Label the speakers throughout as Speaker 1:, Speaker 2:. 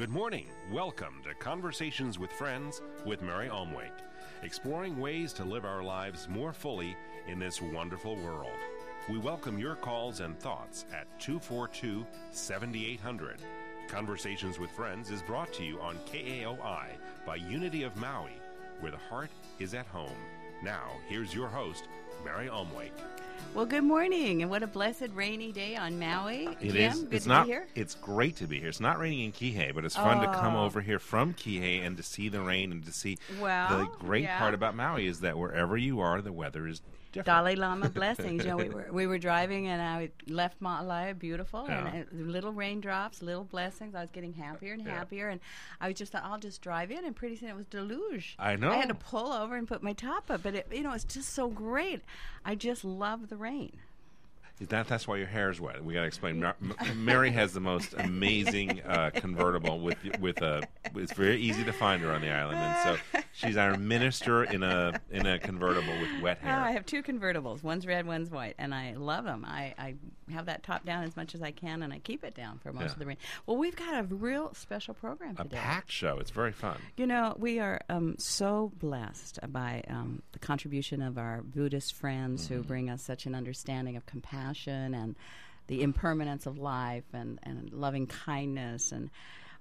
Speaker 1: Good morning. Welcome to Conversations with Friends with Mary Omwake, exploring ways to live our lives more fully in this wonderful world. We welcome your calls and thoughts at 242 7800. Conversations with Friends is brought to you on KAOI by Unity of Maui, where the heart is at home. Now, here's your host, Mary Omwake.
Speaker 2: Well, good morning, and what a blessed rainy day on Maui.
Speaker 3: It
Speaker 2: Jim,
Speaker 3: is.
Speaker 2: Good
Speaker 3: It's
Speaker 2: to
Speaker 3: not.
Speaker 2: be here.
Speaker 3: It's great to be here. It's not raining in Kihei, but it's fun to come
Speaker 2: Oh.
Speaker 3: over here from Kihei and to see the rain and to see.
Speaker 2: Well,
Speaker 3: the great
Speaker 2: yeah.
Speaker 3: part about Maui is that wherever you are, the weather is different.
Speaker 2: Dalai Lama blessings. You know, we were we were driving, and I left Maalaea beautiful,
Speaker 3: Yeah.
Speaker 2: and uh, little raindrops, little blessings. I was getting happier and
Speaker 3: Yeah.
Speaker 2: happier, and I just thought I'll just drive in, and pretty soon it was deluge.
Speaker 3: I know.
Speaker 2: I had to pull over and put my top up, but it, you know, it's just so great. I just love the rain.
Speaker 3: That, that's why your hair is wet. We got to explain. Mar- Mary has the most amazing uh, convertible with with a. It's very easy to find her on the island, and so she's our minister in a in a convertible with wet hair.
Speaker 2: Ah, I have two convertibles. One's red, one's white, and I love them. I, I have that top down as much as I can, and I keep it down for most
Speaker 3: Yeah.
Speaker 2: of the rain. Well, we've got a real special program
Speaker 3: a
Speaker 2: today.
Speaker 3: packed show. It's very fun.
Speaker 2: You know, we are um, so blessed by um, the contribution of our Buddhist friends
Speaker 3: Mm-hmm.
Speaker 2: who bring us such an understanding of compassion and the impermanence of life and, and loving kindness. And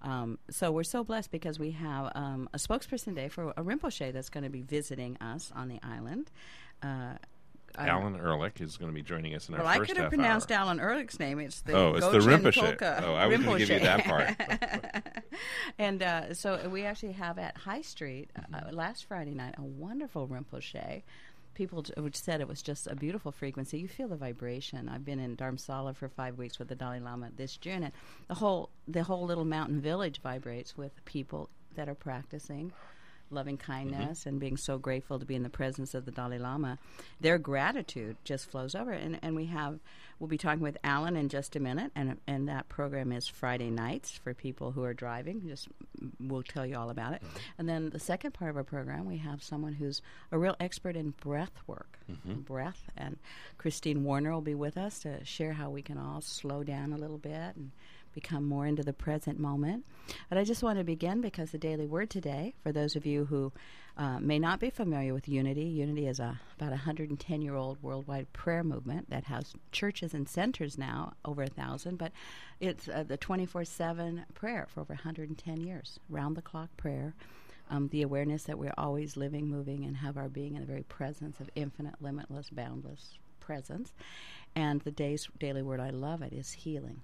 Speaker 2: um, so we're so blessed because we have um, a spokesperson day for a Rinpoche that's going to be visiting us on the island. Uh,
Speaker 3: Alan Ehrlich is going to be joining us in our
Speaker 2: well, I could have pronounced
Speaker 3: hour.
Speaker 2: Alan Ehrlich's name. It's the
Speaker 3: Oh, it's the Rinpoche.
Speaker 2: Polka
Speaker 3: Oh, I was going to give you that part.
Speaker 2: and uh, so we actually have at High Street uh,
Speaker 3: Mm-hmm.
Speaker 2: last Friday night a wonderful Rinpoche. People t- said it was just a beautiful frequency. You feel the vibration. I've been in Dharamsala for five weeks with the Dalai Lama this June, and the whole the whole little mountain village vibrates with people that are practicing loving mm-hmm. kindness and being so grateful to be in the presence of the Dalai Lama. Their gratitude just flows over. And, and we have, we'll be talking with Alan in just a minute. And, and that program is Friday nights for people who are driving. Just we'll tell you all about it. Mm-hmm. And then the second part of our program, we have someone who's a real expert in breath work, mm-hmm. breath. And Christine Warner will be with us to share how we can all slow down a little bit and become more into the present moment. But I just want to begin because the daily word today, for those of you who uh, may not be familiar with Unity, Unity is a about a 110 year old worldwide prayer movement that has churches and centers now over a thousand. But it's uh, the 24 7 prayer for over 110 years, round the clock prayer. Um, the awareness that we're always living, moving, and have our being in the very presence of infinite, limitless, boundless presence. And the day's daily word, I love it, is healing.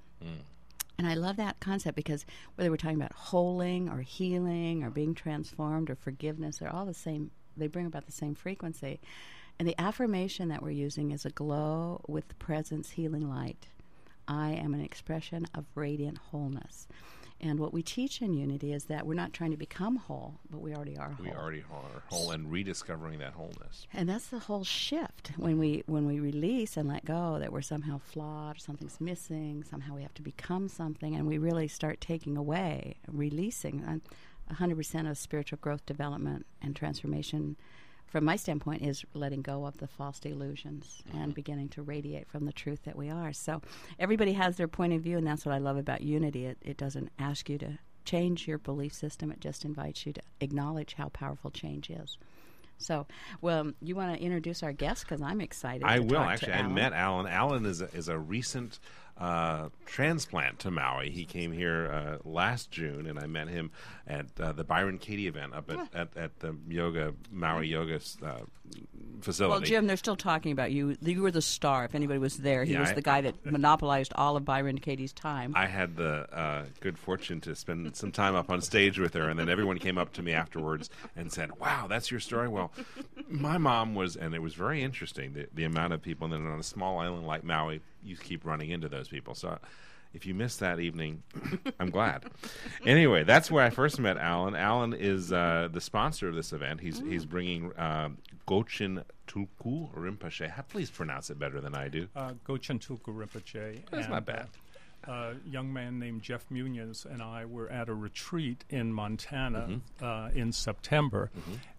Speaker 2: And I love that concept because whether we're talking about holing or healing or being transformed or forgiveness, they're all the same. They bring about the same frequency. And the affirmation that we're using is a glow with presence healing light. I am an expression of radiant wholeness. And what we teach in Unity is that we're not trying to become whole, but we already are whole.
Speaker 3: We already are whole and rediscovering that wholeness.
Speaker 2: And that's the whole shift when we when we release and let go that we're somehow flawed, something's missing, somehow we have to become something, and we really start taking away, releasing. Uh, and 100% of spiritual growth, development, and transformation, from my standpoint, is letting go of the false delusions and mm-hmm. beginning to radiate from the truth that we are. So everybody has their point of view, and that's what I love about Unity. It, it doesn't ask you to change your belief system; it just invites you to acknowledge how powerful change is. So, well, you want to introduce our guest because I'm excited.
Speaker 3: I
Speaker 2: to
Speaker 3: will actually. I met Alan. Alan is a, is a recent uh, transplant to Maui. He came here uh, last June, and I met him at uh, the Byron Katie event up at, at, at the yoga Maui yoga uh, facility.
Speaker 2: Well, Jim, they're still talking about you. You were the star. If anybody was there, he
Speaker 3: Yeah,
Speaker 2: was
Speaker 3: I-
Speaker 2: the guy that monopolized all of Byron Katie's time.
Speaker 3: I had the uh, good fortune to spend some time up on stage with her, and then everyone came up to me afterwards and said, "Wow, that's your story." Well, my mom was, and it was very interesting the, the amount of people. And then on a small island like Maui, you keep running into those people. So, if you missed that evening, I'm glad. Anyway, that's where I first met Alan. Alan is uh, the sponsor of this event. He's he's bringing Gochen Tulku Rinpoche. Please pronounce it better than I do.
Speaker 4: uh, Gochen Tulku Rinpoche.
Speaker 3: That's
Speaker 4: and,
Speaker 3: not bad.
Speaker 4: Uh, a young man named Jeff Muniz and I were at a retreat in Montana
Speaker 3: Mm-hmm.
Speaker 4: uh, in September.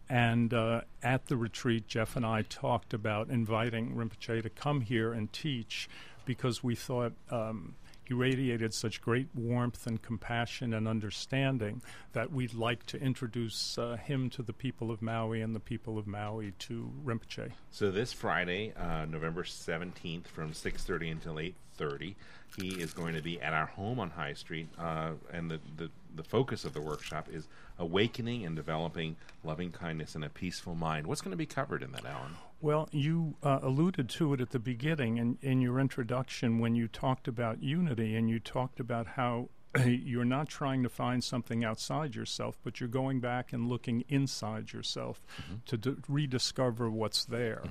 Speaker 4: And uh, at the retreat, Jeff and I talked about inviting Rinpoche to come here and teach because we thought um, he radiated such great warmth and compassion and understanding that we'd like to introduce uh, him to the people of Maui and the people of Maui to Rinpoche.
Speaker 3: So this Friday, uh, November seventeenth, from six thirty until eight thirty, he is going to be at our home on High Street, uh, and the, the the focus of the workshop is awakening and developing loving kindness and a peaceful mind. What's going to be covered in that, Alan?
Speaker 4: Well, you uh, alluded to it at the beginning in, in your introduction when you talked about unity and you talked about how you're not trying to find something outside yourself, but you're going back and looking inside yourself
Speaker 3: Mm-hmm.
Speaker 4: to d- rediscover what's there.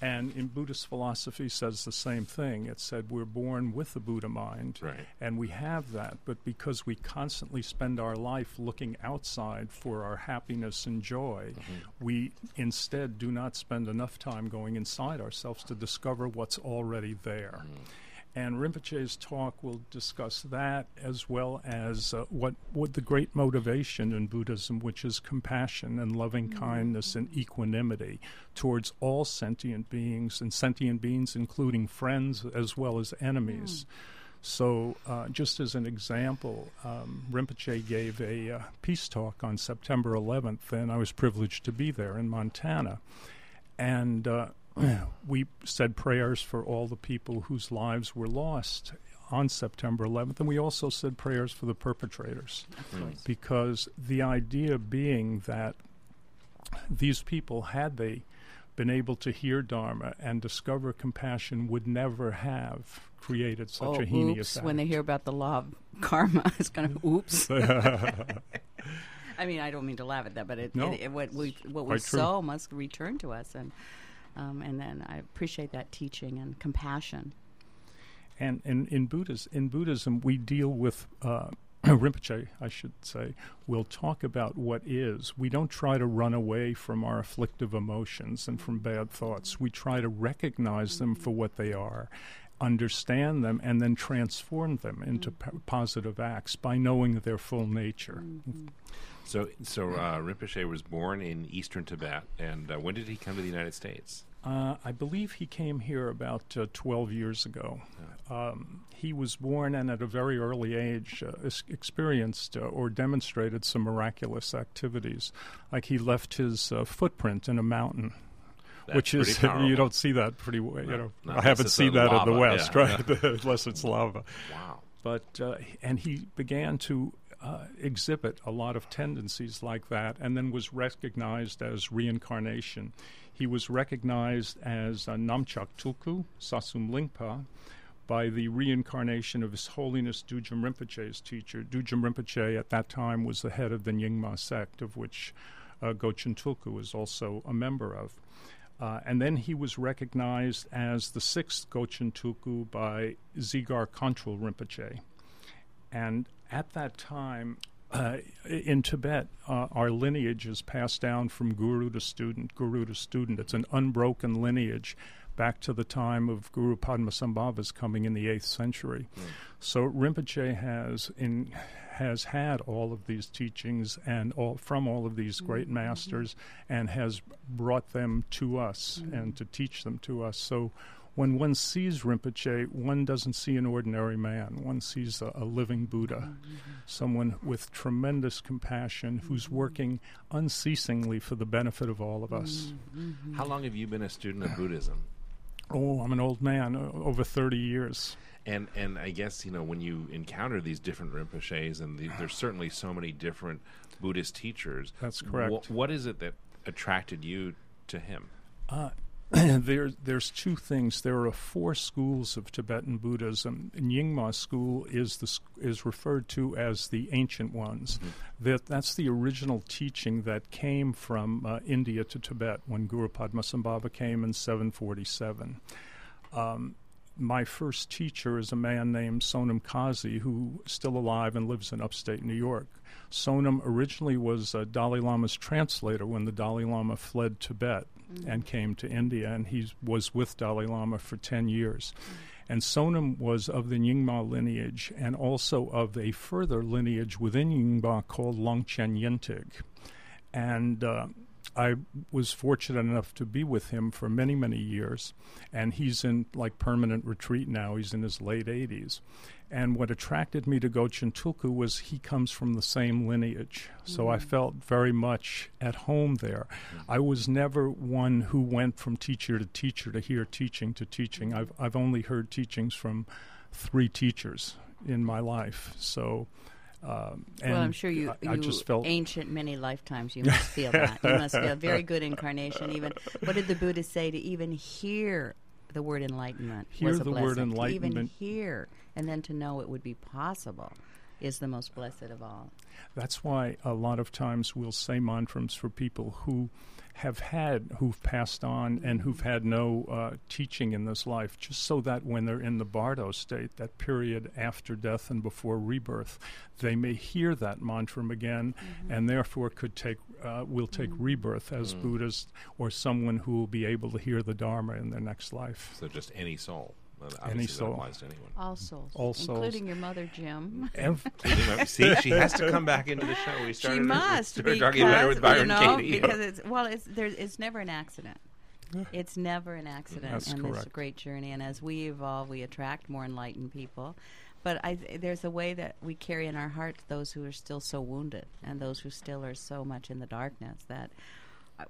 Speaker 4: And in Buddhist philosophy says the same thing. It said we're born with the Buddha mind,
Speaker 3: Right.
Speaker 4: and we have that. But because we constantly spend our life looking outside for our happiness and joy, mm-hmm. we instead do not spend enough time going inside ourselves to discover what's already there. Mm. And Rinpoche's talk will discuss that as well as uh, what what the great motivation in Buddhism, which is compassion and loving kindness and equanimity towards all sentient beings and sentient beings, including friends as well as enemies. So, uh, just as an example, um, Rinpoche gave a uh, peace talk on September 11th, and I was privileged to be there in Montana. And uh, we said prayers for all the people whose lives were lost on September 11th, and we also said prayers for the perpetrators. Because the idea being that these people, had they been able to hear Dharma and discover compassion, would never have created such
Speaker 2: oh,
Speaker 4: a heinous
Speaker 2: oops! When they hear about the law of karma, it's kind of oops. I mean, I don't mean to laugh at that, but it,
Speaker 4: No.
Speaker 2: it, it what we what we
Speaker 4: Quite true.
Speaker 2: sow must return to us, and um, and then I appreciate that teaching and compassion.
Speaker 4: And in Buddhism, in Buddhism, we deal with uh, Rinpoche, I should say, we'll talk about what is. We don't try to run away from our afflictive emotions and from bad thoughts. We try to recognize them for what they are, understand them, and then transform them into p- positive acts by knowing their full nature.
Speaker 3: So, so uh, Rinpoche was born in eastern Tibet, and uh, when did he come to the United States?
Speaker 4: Uh, I believe he came here about uh, 12 years ago. Um, he was born and at a very early age uh, es- experienced uh, or demonstrated some miraculous activities. Like he left his uh, footprint in a mountain.
Speaker 3: That's
Speaker 4: which is you don't see that pretty well. You
Speaker 3: No,
Speaker 4: know, I haven't seen that in the West,
Speaker 3: yeah,
Speaker 4: right? Unless it's lava
Speaker 3: Wow.
Speaker 4: but uh, and he began to uh, exhibit a lot of tendencies like that, and then was recognized as reincarnation. He was recognized as uh, Namchak Tulku Tsasum Lingpa by the reincarnation of His Holiness Dudjom Rinpoche's teacher. Dudjom Rinpoche at that time was the head of the Nyingma sect, of which uh, Gochen Tulku was also a member of. Uh, and then he was recognized as the sixth Gochen Tulku by Dzigar Kongtrul Rinpoche. And at that time, uh, in Tibet, uh, our lineage is passed down from guru to student, guru to student. It's an unbroken lineage back to the time of Guru Padmasambhava's coming in the 8th century. Hmm. So Rinpoche has in has had all of these teachings and all from all of these great mm-hmm. masters and has brought them to us mm-hmm. and to teach them to us. So when one sees Rinpoche, one doesn't see an ordinary man. One sees a, a living Buddha, mm-hmm. someone with tremendous compassion who's working unceasingly for the benefit of all of us.
Speaker 3: How long have you been a student of Buddhism?
Speaker 4: Oh, I'm an old man, over 30 years.
Speaker 3: And and I guess you know when you encounter these different Rinpoches, and the, there's certainly so many different Buddhist teachers.
Speaker 4: That's correct.
Speaker 3: wh- what is it that attracted you to him?
Speaker 4: Uh, there, there's two things. There are four schools of Tibetan Buddhism. Nyingma school is the is referred to as the ancient ones. That that's the original teaching that came from uh, India to Tibet when Guru Padmasambhava came in 747. Um, my first teacher is a man named Sonam Kazi, who is still alive and lives in upstate New York. Sonam originally was Dalai Lama's translator when the Dalai Lama fled Tibet and came to India, and he was with Dalai Lama for 10 years. And Sonam was of the Nyingma lineage and also of a further lineage within Nyingma called Longchen Nyingthig. And uh, I was fortunate enough to be with him for many, many years, and he's in like permanent retreat now. He's in his late 80s. And what attracted me to Gochen Tulku was he comes from the same lineage. So I mm-hmm. felt very much at home there. Mm-hmm. I was never one who went from teacher to teacher to hear teaching to teaching. I've, I've only heard teachings from three teachers in my life. So um, and
Speaker 2: well, I'm sure you,
Speaker 4: I, I just felt
Speaker 2: ancient many lifetimes. You must feel that. You must feel a very good incarnation. Even what did the Buddha say to even hear the word enlightenment?
Speaker 4: Hear
Speaker 2: was a
Speaker 4: the
Speaker 2: blessing.
Speaker 4: word
Speaker 2: To even hear and then to know it would be possible is the most blessed of all.
Speaker 4: That's why a lot of times we'll say mantras for people who have had, who've passed on, and who've had no uh, teaching in this life, just so that when they're in the bardo state, that period after death and before rebirth, they may hear that mantra again, and therefore could take, uh, will take rebirth as Buddhas or someone who will be able to hear the Dharma in their next life.
Speaker 3: So just any soul. Well,
Speaker 4: Any
Speaker 3: obviously
Speaker 4: soul.
Speaker 3: That applies to anyone.
Speaker 2: All souls,
Speaker 4: All souls.
Speaker 2: including your mother, Jim.
Speaker 3: See, she has to come back into the show. We
Speaker 2: She
Speaker 3: started,
Speaker 2: must
Speaker 3: started
Speaker 2: because
Speaker 3: talking about with Byron
Speaker 2: you know
Speaker 3: Katie.
Speaker 2: because it's well it's there it's never an accident. It's never an accident
Speaker 4: That's
Speaker 2: in this
Speaker 4: correct.
Speaker 2: great journey, and as we evolve, we attract more enlightened people. But I, there's a way that we carry in our hearts those who are still so wounded, and those who still are so much in the darkness that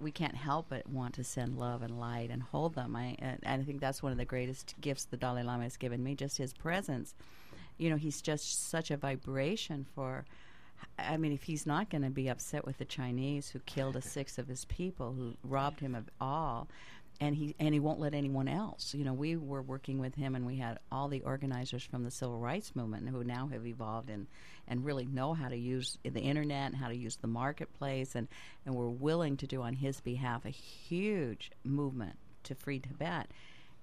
Speaker 2: we can't help but want to send love and light and hold them. I, and I think that's one of the greatest gifts the Dalai Lama has given me, just his presence. You know, he's just such a vibration for. I mean, if he's not going to be upset with the Chinese who killed a sixth of his people, who robbed him of all, and he and he won't let anyone else. You know, we were working with him, and we had all the organizers from the civil rights movement who now have evolved and and really know how to use the internet and how to use the marketplace, and and we're willing to do on his behalf a huge movement to free Tibet.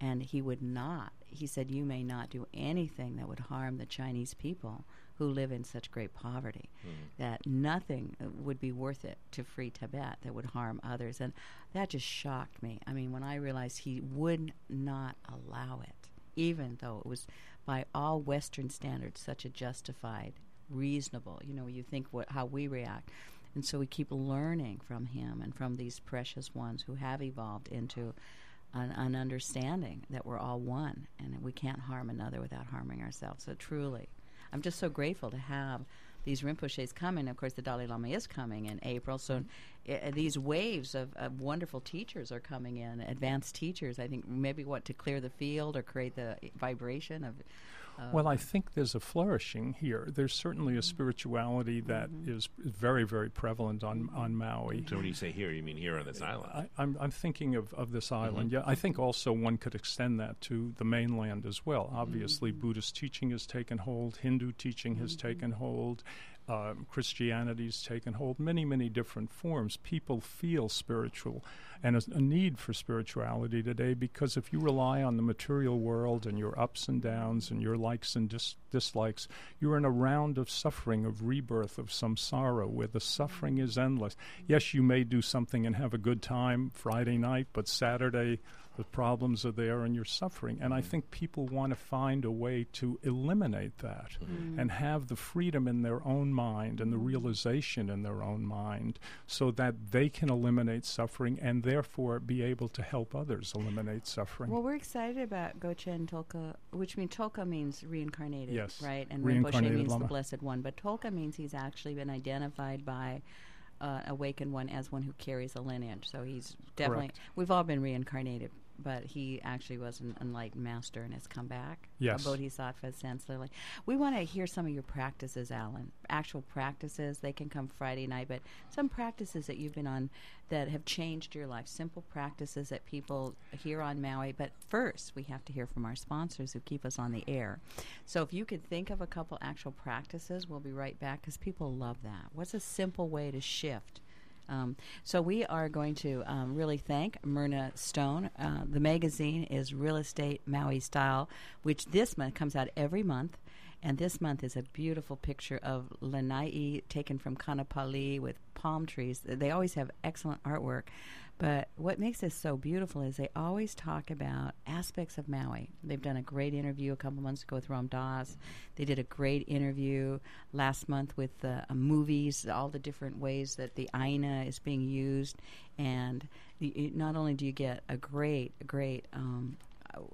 Speaker 2: And he would not. He said, "You may not do anything that would harm the Chinese people." Who live in such great poverty that nothing uh, would be worth it to free Tibet that would harm others. And that just shocked me. I mean, when I realized he would not allow it, even though it was by all Western standards such a justified, reasonable, you know, you think what, how we react. And so we keep learning from him and from these precious ones who have evolved into an, an understanding that we're all one and we can't harm another without harming ourselves. So truly, I'm just so grateful to have these Rinpoches coming. Of course, the Dalai Lama is coming in April, so uh, these waves of, of wonderful teachers are coming in, advanced teachers. I think maybe what to clear the field or create the vibration of. Uh,
Speaker 4: Well, I um, think there's a flourishing here. There's certainly a mm-hmm. spirituality that mm-hmm. is very, very prevalent on, mm-hmm. on Maui.
Speaker 3: so when you say here, you mean here on this island?
Speaker 4: I, I'm, I'm thinking of, of this island. Yeah, I think also one could extend that to the mainland as well. Obviously, Buddhist teaching has taken hold, Hindu teaching has taken hold, um, Christianity's taken hold, many, many different forms. People feel spiritual and a, a need for spirituality today because if you rely on the material world and your ups and downs and your likes and dis- dislikes, you're in a round of suffering, of rebirth, of samsara, where the suffering is endless. Yes, you may do something and have a good time Friday night, but Saturday, the problems are there and you're suffering. And I mm-hmm. think people want to find a way to eliminate that mm-hmm. Mm-hmm. and have the freedom in their own mind and the realization in their own mind so that they can eliminate suffering and therefore be able to help others eliminate suffering.
Speaker 2: Well, we're excited about Gochen Tulku, which means Tulku means reincarnated,
Speaker 4: Yes.
Speaker 2: right? And Rinpoche
Speaker 4: Reincarnated
Speaker 2: means
Speaker 4: Lama.
Speaker 2: the Blessed One. But Tulku means he's actually been identified by uh, awakened one as one who carries a lineage. So he's definitely,
Speaker 4: Correct.
Speaker 2: we've all been reincarnated, but he actually was an enlightened master and has come back.
Speaker 4: Yes.
Speaker 2: A bodhisattva senselessly. We want to hear some of your practices, Alan. Actual practices. They can come Friday night, but some practices that you've been on that have changed your life. Simple practices that people hear on Maui. But first, we have to hear from our sponsors who keep us on the air. So if you could think of a couple actual practices, we'll be right back because people love that. What's a simple way to shift? Um, so we are going to um, really thank Myrna Stone. Uh, the magazine is Real Estate Maui Style, which this month comes out every month. And this month is a beautiful picture of Lanai taken from Kaanapali with palm trees. They always have excellent artwork. But what makes this so beautiful is they always talk about aspects of Maui. They've done a great interview a couple months ago with Ram Dass. They did a great interview last month with uh, movies, all the different ways that the aina is being used. And y- not only do you get a great, great um,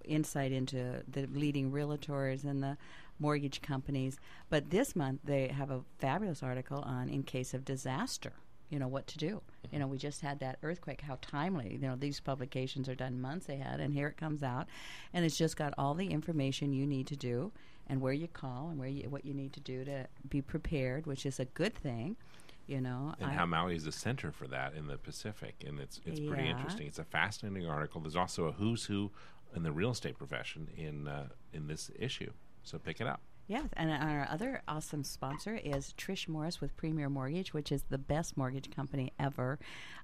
Speaker 2: insight into the leading realtors and the mortgage companies, but this month they have a fabulous article on in case of disaster you know what to do. You know, we just had that earthquake. How timely! You know, these publications are done months ahead, and here it comes out, and it's just got all the information you need to do, and where you call, and where you, what you need to do to be prepared, which is a good thing. You know,
Speaker 3: and
Speaker 2: I-
Speaker 3: how Maui is the center for that in the Pacific, and it's it's pretty interesting. It's a fascinating article. There's also a who's who in the real estate profession in uh, in this issue. So pick it up.
Speaker 2: Yes, and our other awesome sponsor is Trish Morris with Premier Mortgage, which is the best mortgage company ever.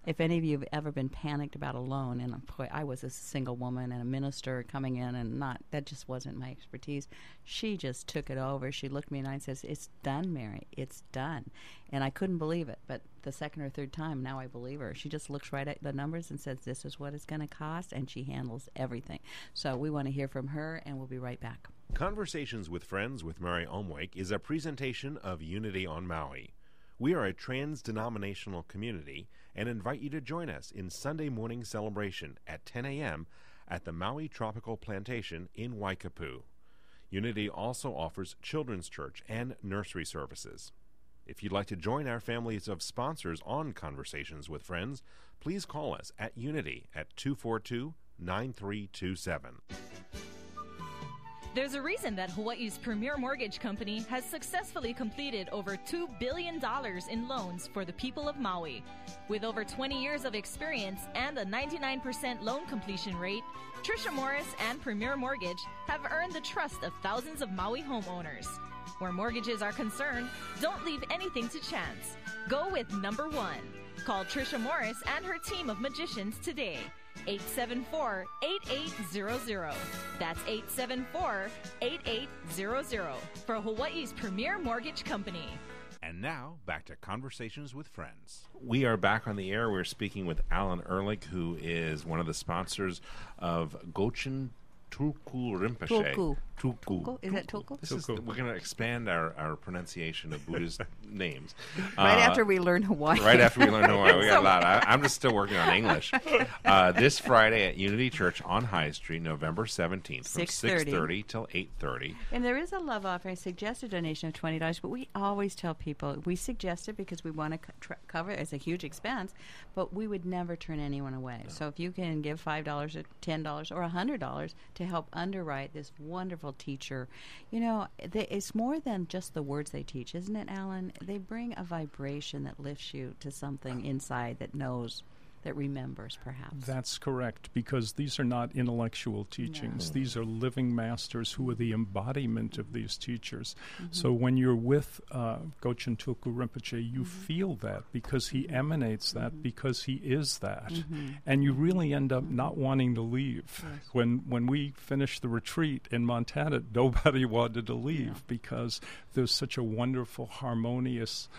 Speaker 2: If any of you have ever been panicked about a loan, and boy, I was a single woman and a minister coming in, and not that just wasn't my expertise. She just took it over. She looked me in the eye and says, "It's done, Mary. It's done," and I couldn't believe it. But the second or third time, now I believe her. She just looks right at the numbers and says, "This is what it's going to cost," and she handles everything. So we want to hear from her, and we'll be right back.
Speaker 1: Conversations with Friends with Mary Omwake is a presentation of Unity on Maui. We are a trans denominational community and invite you to join us in Sunday morning celebration at 10 a.m. at the Maui Tropical Plantation in Waikapu. Unity also offers children's church and nursery services. If you'd like to join our families of sponsors on Conversations with Friends, please call us at Unity at 242 9327.
Speaker 5: There's a reason that Hawaii's premier mortgage company has successfully completed over $2 billion in loans for the people of Maui. With over 20 years of experience and a 99% loan completion rate, Trisha Morris and Premier Mortgage have earned the trust of thousands of Maui homeowners. Where mortgages are concerned, don't leave anything to chance. Go with number one. Call Trisha Morris and her team of magicians today. 874 8800. That's 874 8800 for Hawaii's premier mortgage company.
Speaker 1: And now, back to Conversations with Friends.
Speaker 3: We are back on the air. We're speaking with Alan Ehrlich, who is one of the sponsors of Gochen Tulku Rinpoche.
Speaker 2: Tulku.
Speaker 3: Tulku.
Speaker 2: Tulku? Is that Tulku?
Speaker 3: This is, we're going to expand our, our pronunciation of Buddhist names.
Speaker 2: Right
Speaker 3: Uh,
Speaker 2: after we learn Hawaii.
Speaker 3: Right after we learn Hawaii, we got a lot. I, I'm just still working on English. Uh, this Friday at Unity Church on High Street, November 17th, from
Speaker 2: 6:30.
Speaker 3: 6:30 till 8:30.
Speaker 2: And there is a love offering, Suggest a donation of twenty dollars. But we always tell people we suggest it because we want to co- tr- cover it. It's a huge expense, but we would never turn anyone away. So if you can give five dollars or ten dollars or a hundred dollars to help underwrite this wonderful teacher, you know, they, it's more than just the words they teach, isn't it, Alan? They bring a vibration that lifts you to something inside that knows, that remembers, perhaps.
Speaker 4: That's correct, because these are not intellectual teachings. These are living masters who are the embodiment of these teachers. Mm-hmm. So when you're with uh, Tulku Rinpoche, you mm-hmm. feel that because he emanates that, mm-hmm. because he is that. And you really end up not wanting to leave. When, when we finished the retreat in Montana, nobody wanted to leave because there's such a wonderful, harmonious,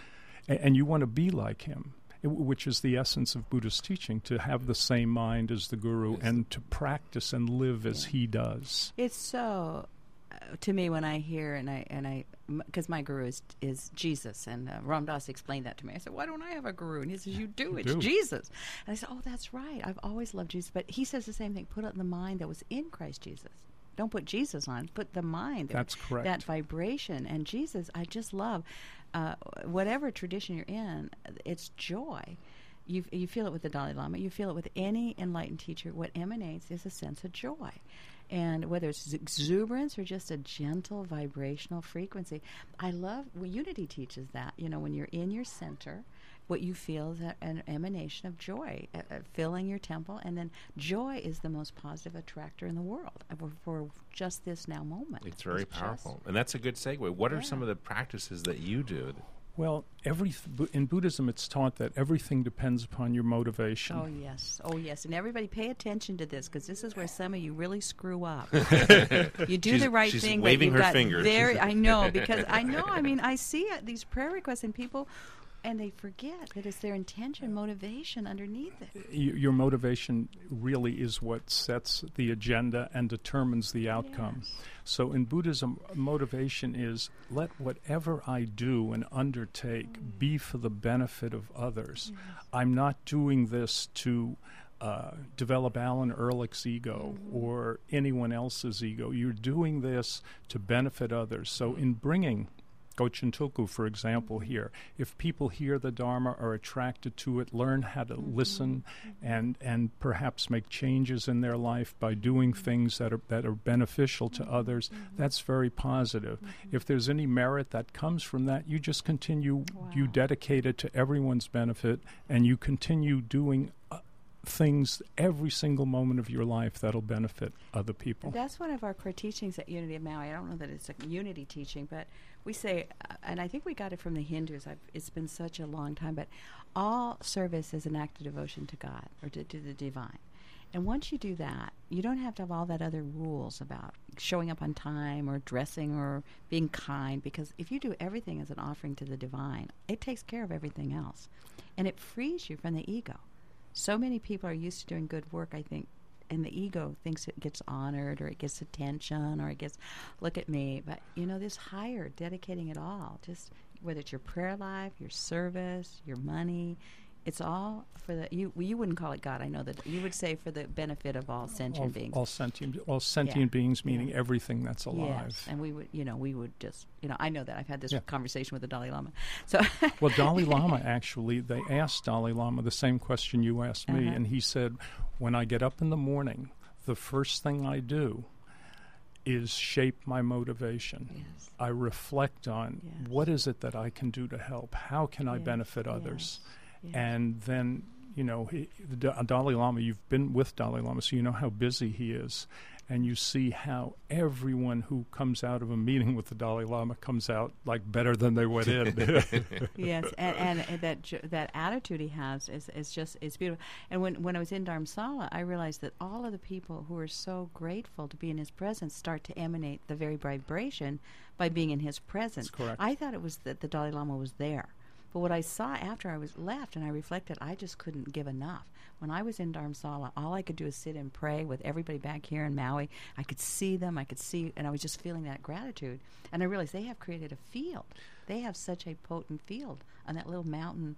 Speaker 4: a- and you want to be like him which is the essence of Buddhist teaching to have the same mind as the guru and to practice and live as he does.
Speaker 2: It's so uh, to me when I hear and I and I because my guru is is Jesus and uh, Ram Dass explained that to me. I said, "Why don't I have a guru?" And he says, "You do. It's
Speaker 4: do.
Speaker 2: Jesus." And I said, "Oh, that's right. I've always loved Jesus." But he says the same thing: put on the mind that was in Christ Jesus. Don't put Jesus on. Put the mind. that-
Speaker 4: That's correct.
Speaker 2: That vibration and Jesus. I just love uh, whatever tradition you're in. It's joy. You, you feel it with the Dalai Lama. You feel it with any enlightened teacher. What emanates is a sense of joy. And whether it's exuberance or just a gentle vibrational frequency, I love, well, Unity teaches that. You know, when you're in your center, what you feel is a, an emanation of joy uh, uh, filling your temple. And then joy is the most positive attractor in the world uh, for, for just this now moment.
Speaker 3: It's very
Speaker 2: just-
Speaker 3: powerful, and that's a good segue. What are some of the practices that you do?
Speaker 4: Well, every in Buddhism, it's taught that everything depends upon your motivation.
Speaker 2: Oh yes, oh yes, and everybody pay attention to this because this is where some of you really screw up. you do
Speaker 3: She's-
Speaker 2: the right
Speaker 3: she's
Speaker 2: thing,
Speaker 3: waving
Speaker 2: but
Speaker 3: her
Speaker 2: you've got
Speaker 3: fingers.
Speaker 2: Very, I know because I know. I mean, I see uh, these prayer requests and people, and they forget that it's their intention, motivation underneath it.
Speaker 4: Your motivation really is what sets the agenda and determines the outcome.
Speaker 2: Yes.
Speaker 4: So in Buddhism, motivation is let whatever I do and undertake be for the benefit of others. I'm not doing this to uh, develop Alan Ehrlich's ego or anyone else's ego. You're doing this to benefit others. So in bringing Gochen Tulku, for example, mm-hmm. here. If people hear the Dharma, are attracted to it, learn how to mm-hmm. listen, mm-hmm. and and perhaps make changes in their life by doing things that are that are beneficial to others, that's very positive. If there's any merit that comes from that, you just continue. You dedicate it to everyone's benefit, and you continue doing. Uh, Things every single moment of your life that'll benefit other people.
Speaker 2: That's one of our core teachings at Unity of Maui. I don't know that it's a unity teaching, but we say, uh, and I think we got it from the Hindus. I've, it's been such a long time, but all service is an act of devotion to God or to, to the divine. And once you do that, you don't have to have all that other rules about showing up on time or dressing or being kind, because if you do everything as an offering to the divine, it takes care of everything else. And it frees you from the ego. So many people are used to doing good work, I think, and the ego thinks it gets honored or it gets attention or it gets look at me. But you know this higher dedicating it all just whether it's your prayer life your service your money it's all for the you you wouldn't call it god i know that you would say for the benefit of all sentient
Speaker 4: all,
Speaker 2: beings
Speaker 4: all sentient, all sentient beings, meaning
Speaker 2: Yeah.
Speaker 4: everything that's alive.
Speaker 2: yes and we would you know we would just you know i know that i've had this
Speaker 4: Yeah.
Speaker 2: conversation with the dalai lama so
Speaker 4: Well, Dalai Lama actually, they asked Dalai Lama the same question you asked me,
Speaker 2: Uh-huh.
Speaker 4: and he said, "When I get up in the morning, the first thing I do is shape my motivation.
Speaker 2: yes
Speaker 4: I reflect on
Speaker 2: Yes.
Speaker 4: what is it that I can do to help? How can I
Speaker 2: Yes,
Speaker 4: benefit others? And then, you know, he, the Dalai Lama, you've been with Dalai Lama, so you know how busy he is. And you see how everyone who comes out of a meeting with the Dalai Lama comes out like better than they went in.
Speaker 2: yes, and, and, and that ju- that attitude he has is, is just it's beautiful. And when when I was in Dharamsala, I realized that all of the people who are so grateful to be in his presence start to emanate the very vibration by being in his presence.
Speaker 4: That's correct.
Speaker 2: I thought it was that the Dalai Lama was there. But what I saw after I was left and I reflected, I just couldn't give enough. When I was in Dharamsala, all I could do is sit and pray with everybody back here in Maui. I could see them, I could see, and I was just feeling that gratitude. And I realized they have created a field. They have such a potent field on that little mountain.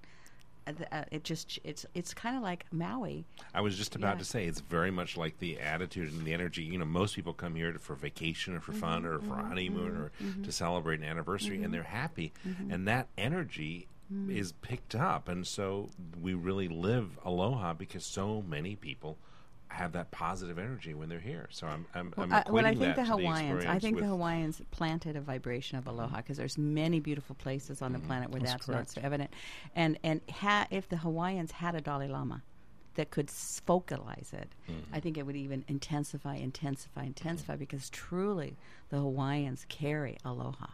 Speaker 2: Uh, uh, it just it's it's kind of like Maui.
Speaker 3: I was just about
Speaker 2: Yeah.
Speaker 3: to say it's very much like the attitude and the energy. You know, most people come here to, for vacation or for fun mm-hmm. or for a honeymoon or mm-hmm. to celebrate an anniversary, and they're happy, and that energy Mm. is picked up, and so we really live aloha because so many people have that positive energy when they're here. So I'm I'm, I'm
Speaker 2: Uh,
Speaker 3: equating
Speaker 2: well, I think
Speaker 3: that
Speaker 2: the Hawaiians. I think the Hawaiians planted a vibration of aloha mm. because there's many beautiful places on the mm-hmm. planet where
Speaker 4: That's
Speaker 2: that's, not so evident. And and ha- if the Hawaiians had a Dalai Lama that could focalize it, mm-hmm. I think it would even intensify, intensify, mm-hmm. intensify because truly the Hawaiians carry aloha.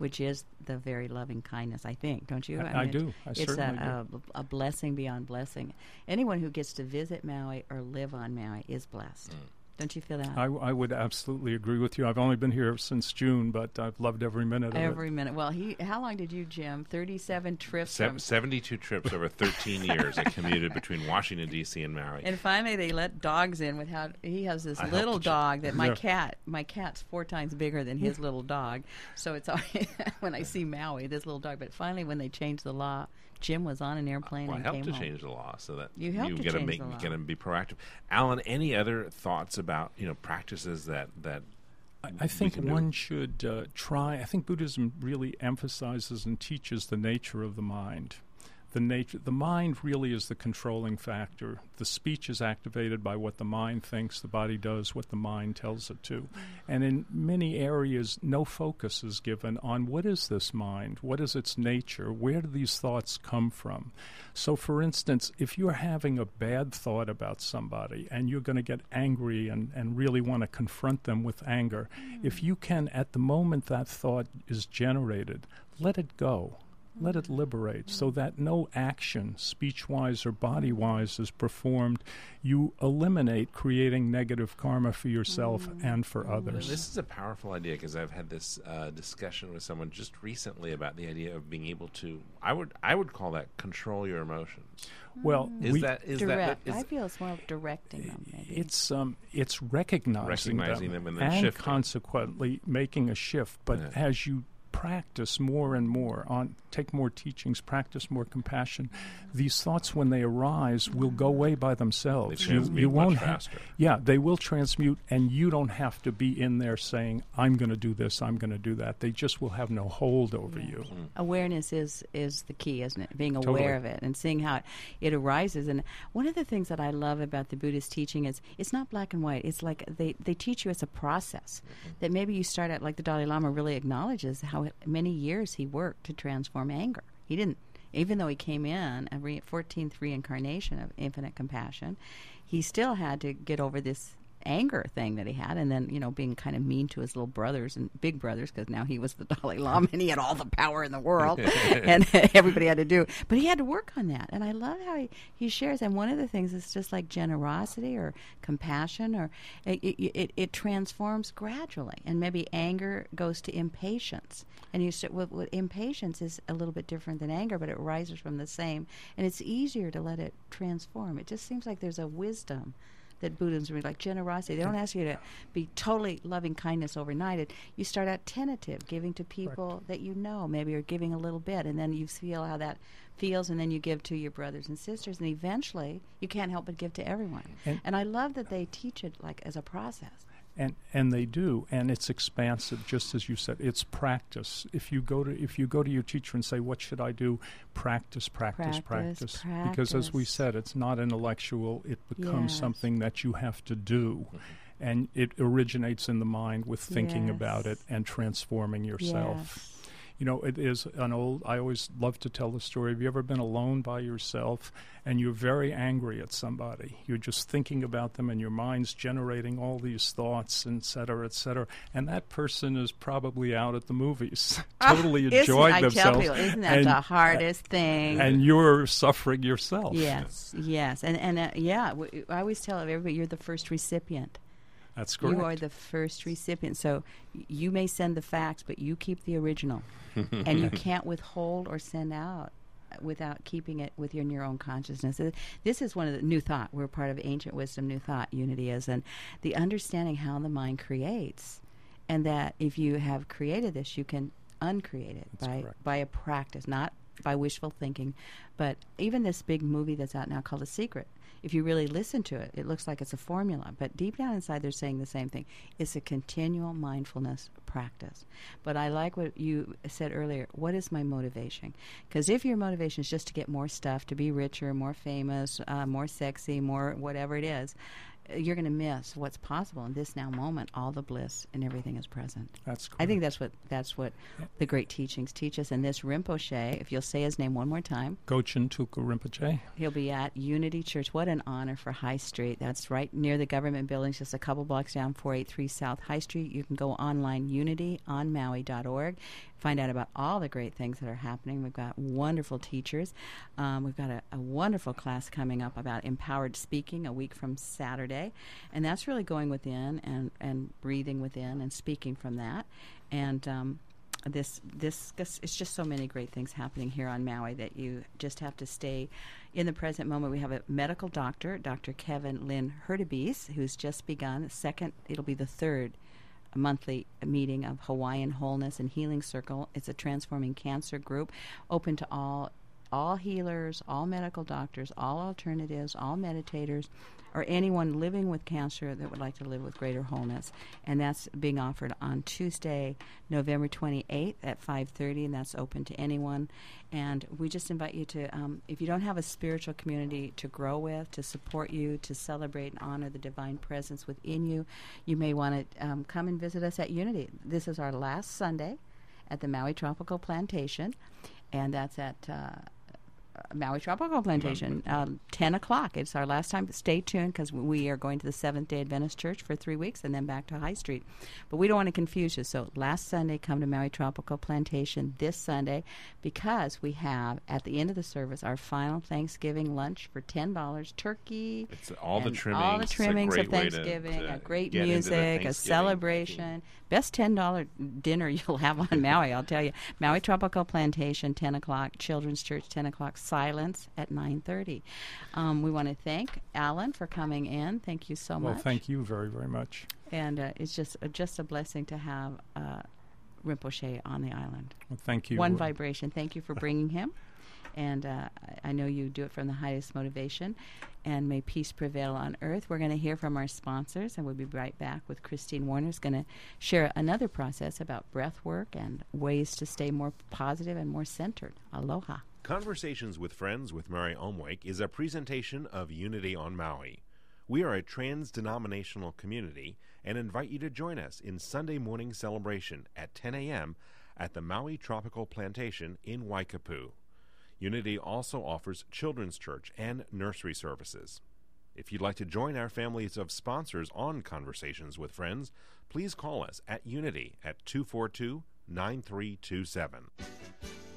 Speaker 2: Which is the very loving kindness, I think, don't you?
Speaker 4: I-
Speaker 2: mean,
Speaker 4: I
Speaker 2: it's-
Speaker 4: do. I
Speaker 2: it's
Speaker 4: certainly
Speaker 2: a, a, a blessing beyond blessing. Anyone who gets to visit Maui or live on Maui is blessed. Mm. Don't you feel that?
Speaker 4: I, I would absolutely agree with you. I've only been here since June, but I've loved every minute of
Speaker 2: Every
Speaker 4: it.
Speaker 2: minute. Well, he. How long did you, Jim? Thirty-seven trips.
Speaker 3: Se-
Speaker 2: from,
Speaker 3: 72 trips over 13 years. I commuted between Washington D.C. and Maui.
Speaker 2: and finally, they let dogs in. without, he has this
Speaker 3: I
Speaker 2: little
Speaker 3: to ch-
Speaker 2: dog that my
Speaker 4: Yeah.
Speaker 2: cat. My cat's four times bigger than his little dog. So it's always when I see Maui, this little dog. But finally, when they changed the law, Jim was on an airplane
Speaker 3: Well, I
Speaker 2: and
Speaker 3: helped
Speaker 2: came
Speaker 3: to
Speaker 2: home.
Speaker 3: change the law so that
Speaker 2: You helped to
Speaker 3: gotta make
Speaker 2: the law.
Speaker 3: you gotta be proactive. Alan, any other thoughts about you know practices that that
Speaker 4: I, I think
Speaker 3: can do.
Speaker 4: one should uh, try. I think Buddhism really emphasizes and teaches the nature of the mind. The nature, the mind really is the controlling factor. The speech is activated by what the mind thinks. The body does what the mind tells it to. And in many areas, no focus is given on what is this mind? What is its nature? Where do these thoughts come from? So, for instance, if you're having a bad thought about somebody and you're going to get angry and, and really want to confront them with anger, if mm. you can, at the moment that thought is generated, let it go. Let it liberate so that no action, speech wise or body wise, is performed. You eliminate creating negative karma for yourself and for others.
Speaker 3: This is a powerful idea because I've had this uh, discussion with someone just recently about the idea of being able to. I would I would call that control your emotions.
Speaker 4: Well,
Speaker 3: Is
Speaker 4: we,
Speaker 3: that is
Speaker 2: Direct.
Speaker 3: that
Speaker 2: I feel it's more of directing them. Maybe.
Speaker 4: it's um it's recognizing,
Speaker 3: Recognizing them and then
Speaker 4: and
Speaker 3: shifting.
Speaker 4: consequently making a shift. But
Speaker 3: Yeah.
Speaker 4: as you practice more and more on take more teachings, practice more compassion, these thoughts when they arise will go away by themselves.
Speaker 3: They
Speaker 4: You,
Speaker 3: transmute
Speaker 4: you
Speaker 3: much
Speaker 4: won't ha-
Speaker 3: faster.
Speaker 4: yeah, they will transmute, and you don't have to be in there saying, "I'm going to do this, I'm going to do that." They just will have no hold over you.
Speaker 3: Mm.
Speaker 2: awareness is is the key, isn't it? Being
Speaker 4: Totally.
Speaker 2: aware of it and seeing how it, it arises. And one of the things that I love about the Buddhist teaching is it's not black and white. It's like they they teach you it's a process that maybe you start out like the Dalai Lama really acknowledges how many years he worked to transform anger. He didn't. Even though he came in a re- 14th reincarnation of infinite compassion, he still had to get over this anger thing that he had, and then you know being kind of mean to his little brothers and big brothers because now he was the Dalai Lama and he had all the power in the world, and everybody had to do. But he had to work on that, and I love how he, he shares. And one of the things is just like generosity or compassion, or it, it, it, it transforms gradually, and maybe anger goes to impatience, and you with, with impatience is a little bit different than anger, but it rises from the same, and it's easier to let it transform. It just seems like there's a wisdom that Buddhism is like generosity. They don't ask you to be totally loving kindness overnight. It, you start out tentative, giving to people that you know, maybe you're giving a little bit, and then you feel how that feels, and then you give to your brothers and sisters, and eventually you can't help but give to everyone.
Speaker 4: And-
Speaker 2: And, I love that they teach it like as a process.
Speaker 4: And and they do. And it's expansive just as you said. It's practice. If you go to if you go to your teacher and say what should i do? Practice practice
Speaker 2: Practice,
Speaker 4: practice, because as we said it's not intellectual. It becomes
Speaker 2: Yes.
Speaker 4: something that you have to do. Mm-hmm. And it originates in the mind with thinking about it and transforming yourself.
Speaker 2: Yes.
Speaker 4: You know, it is an old. I always love to tell the story. Have you ever been alone by yourself and you're very angry at somebody? You're just thinking about them, and your mind's generating all these thoughts, et cetera, et cetera. And that person is probably out at the movies, totally
Speaker 2: Isn't-
Speaker 4: enjoying themselves.
Speaker 2: tell people, isn't that
Speaker 4: and,
Speaker 2: the hardest thing?
Speaker 4: And you're suffering yourself.
Speaker 2: Yes, yes, and and uh, yeah, w- I always tell everybody you're the first recipient.
Speaker 4: That's correct.
Speaker 2: You are the first recipient. So you may send the fax, but you keep the original, and you can't withhold or send out without keeping it within your own consciousness. Uh, This is one of the new thought. We're part of ancient wisdom, new thought. Unity is, and the understanding how the mind creates, and that if you have created this, you can uncreate it
Speaker 4: That's
Speaker 2: by
Speaker 4: correct.
Speaker 2: by a practice, not by wishful thinking. But even this big movie that's out now called A Secret, if you really listen to it, it looks like it's a formula. But deep down inside, they're saying the same thing. It's a continual mindfulness practice. But I like what you said earlier. What is my motivation? Because if your motivation is just to get more stuff, to be richer, more famous, uh, more sexy, more whatever it is, you're going to miss what's possible in this now moment. All the bliss and everything is present.
Speaker 4: That's correct.
Speaker 2: I think that's what that's what the great teachings teach us. And this Rinpoche, if you'll say his name one more time,
Speaker 4: Gochen Tulku Rinpoche.
Speaker 2: he'll be at Unity Church. What an honor for High Street. That's right near the government buildings, just a couple blocks down, 483 South High Street. You can go online, unityonmaui.org. Find out about all the great things that are happening. We've got wonderful teachers. Um, we've got a, a wonderful class coming up about empowered speaking a week from Saturday. And that's really going within and, and breathing within and speaking from that. And um, this this it's just so many great things happening here on Maui that you just have to stay in the present moment. We have a medical doctor, Dr. Kevin Lynn Hurtubise, who's just begun. Second, it'll be the third monthly meeting of Hawaiian Wholeness and Healing Circle. It's a transforming cancer group, open to all all healers, all medical doctors, all alternatives, all meditators, or anyone living with cancer that would like to live with greater wholeness. And that's being offered on Tuesday, November 28th at 5:30, and that's open to anyone. And we just invite you to, um, if you don't have a spiritual community to grow with, to support you, to celebrate and honor the divine presence within you, you may want to um, come and visit us at Unity. This is our last Sunday at the Maui Tropical Plantation, and that's at uh, Maui Tropical Plantation, um, 10 o'clock. It's our last time. Stay tuned because we are going to the Seventh day Adventist Church for three weeks and then back to High Street. But we don't want to confuse you. So last Sunday, come to Maui Tropical Plantation this Sunday because we have, at the end of the service, our final Thanksgiving lunch for $10 turkey.
Speaker 3: It's all the trimmings.
Speaker 2: All the trimmings of
Speaker 3: to-
Speaker 2: Thanksgiving,
Speaker 3: to
Speaker 2: a great
Speaker 3: get into the
Speaker 2: music, a celebration. Best ten dollar dinner you'll have on Maui, I'll tell you. Maui Tropical Plantation, ten o'clock. Children's Church, ten o'clock. Silence at nine thirty. Um, we want to thank Alan for coming in. Thank you so
Speaker 4: Well,
Speaker 2: much.
Speaker 4: Well, thank you very, very much.
Speaker 2: And uh, it's just uh, just a blessing to have uh, Rinpoche on the island.
Speaker 4: Well, thank you.
Speaker 2: One vibration. Thank you for bringing him. And uh, I- I know you do it from the highest motivation. And may peace prevail on earth. We're going to hear from our sponsors, and we'll be right back with Christine Warner, who's going to share another process about breath work and ways to stay more positive and more centered. Aloha.
Speaker 1: Conversations with Friends with Mary Omwake is a presentation of Unity on Maui. We are a trans denominational community and invite you to join us in Sunday morning celebration at 10 a.m. at the Maui Tropical Plantation in Waikapu. Unity also offers children's church and nursery services. If you'd like to join our families of sponsors on Conversations with Friends, please call us at Unity at 242 9327.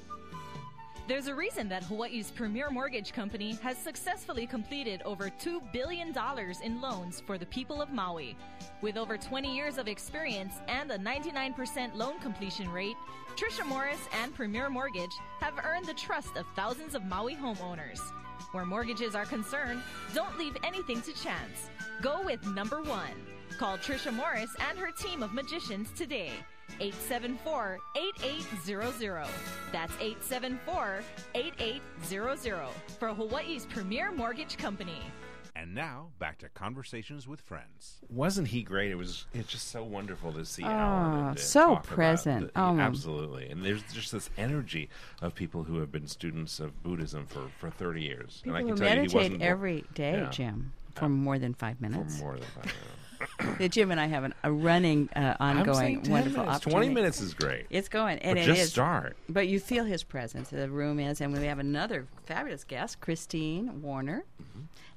Speaker 5: There's a reason that Hawaii's premier mortgage company has successfully completed over $2 billion in loans for the people of Maui. With over 20 years of experience and a 99% loan completion rate, Trisha Morris and Premier Mortgage have earned the trust of thousands of Maui homeowners. Where mortgages are concerned, don't leave anything to chance. Go with number one. Call Trisha Morris and her team of magicians today. 874 8800. That's 874 8800 for Hawaii's premier mortgage company.
Speaker 1: And now, back to Conversations with Friends.
Speaker 3: Wasn't he great? It was. It's just so wonderful to see
Speaker 2: Oh,
Speaker 3: Alan. And
Speaker 2: so
Speaker 3: talk about
Speaker 2: present.
Speaker 3: the-
Speaker 2: Oh,
Speaker 3: absolutely. And there's just this energy of people who have been students of Buddhism for, for 30 years.
Speaker 2: People
Speaker 3: and I
Speaker 2: who
Speaker 3: can tell you, he
Speaker 2: meditate
Speaker 3: wasn't
Speaker 2: every day,
Speaker 3: Yeah.
Speaker 2: Jim, for more than five
Speaker 3: for more than five minutes.
Speaker 2: Uh, Jim and I have an, a running, uh, ongoing,
Speaker 3: 10
Speaker 2: wonderful
Speaker 3: minutes.
Speaker 2: opportunity.
Speaker 3: 20 minutes is great.
Speaker 2: It's going, and
Speaker 3: but
Speaker 2: it
Speaker 3: just
Speaker 2: is.
Speaker 3: start.
Speaker 2: But you feel his presence. The room is, and we have another fabulous guest, Christine Warner.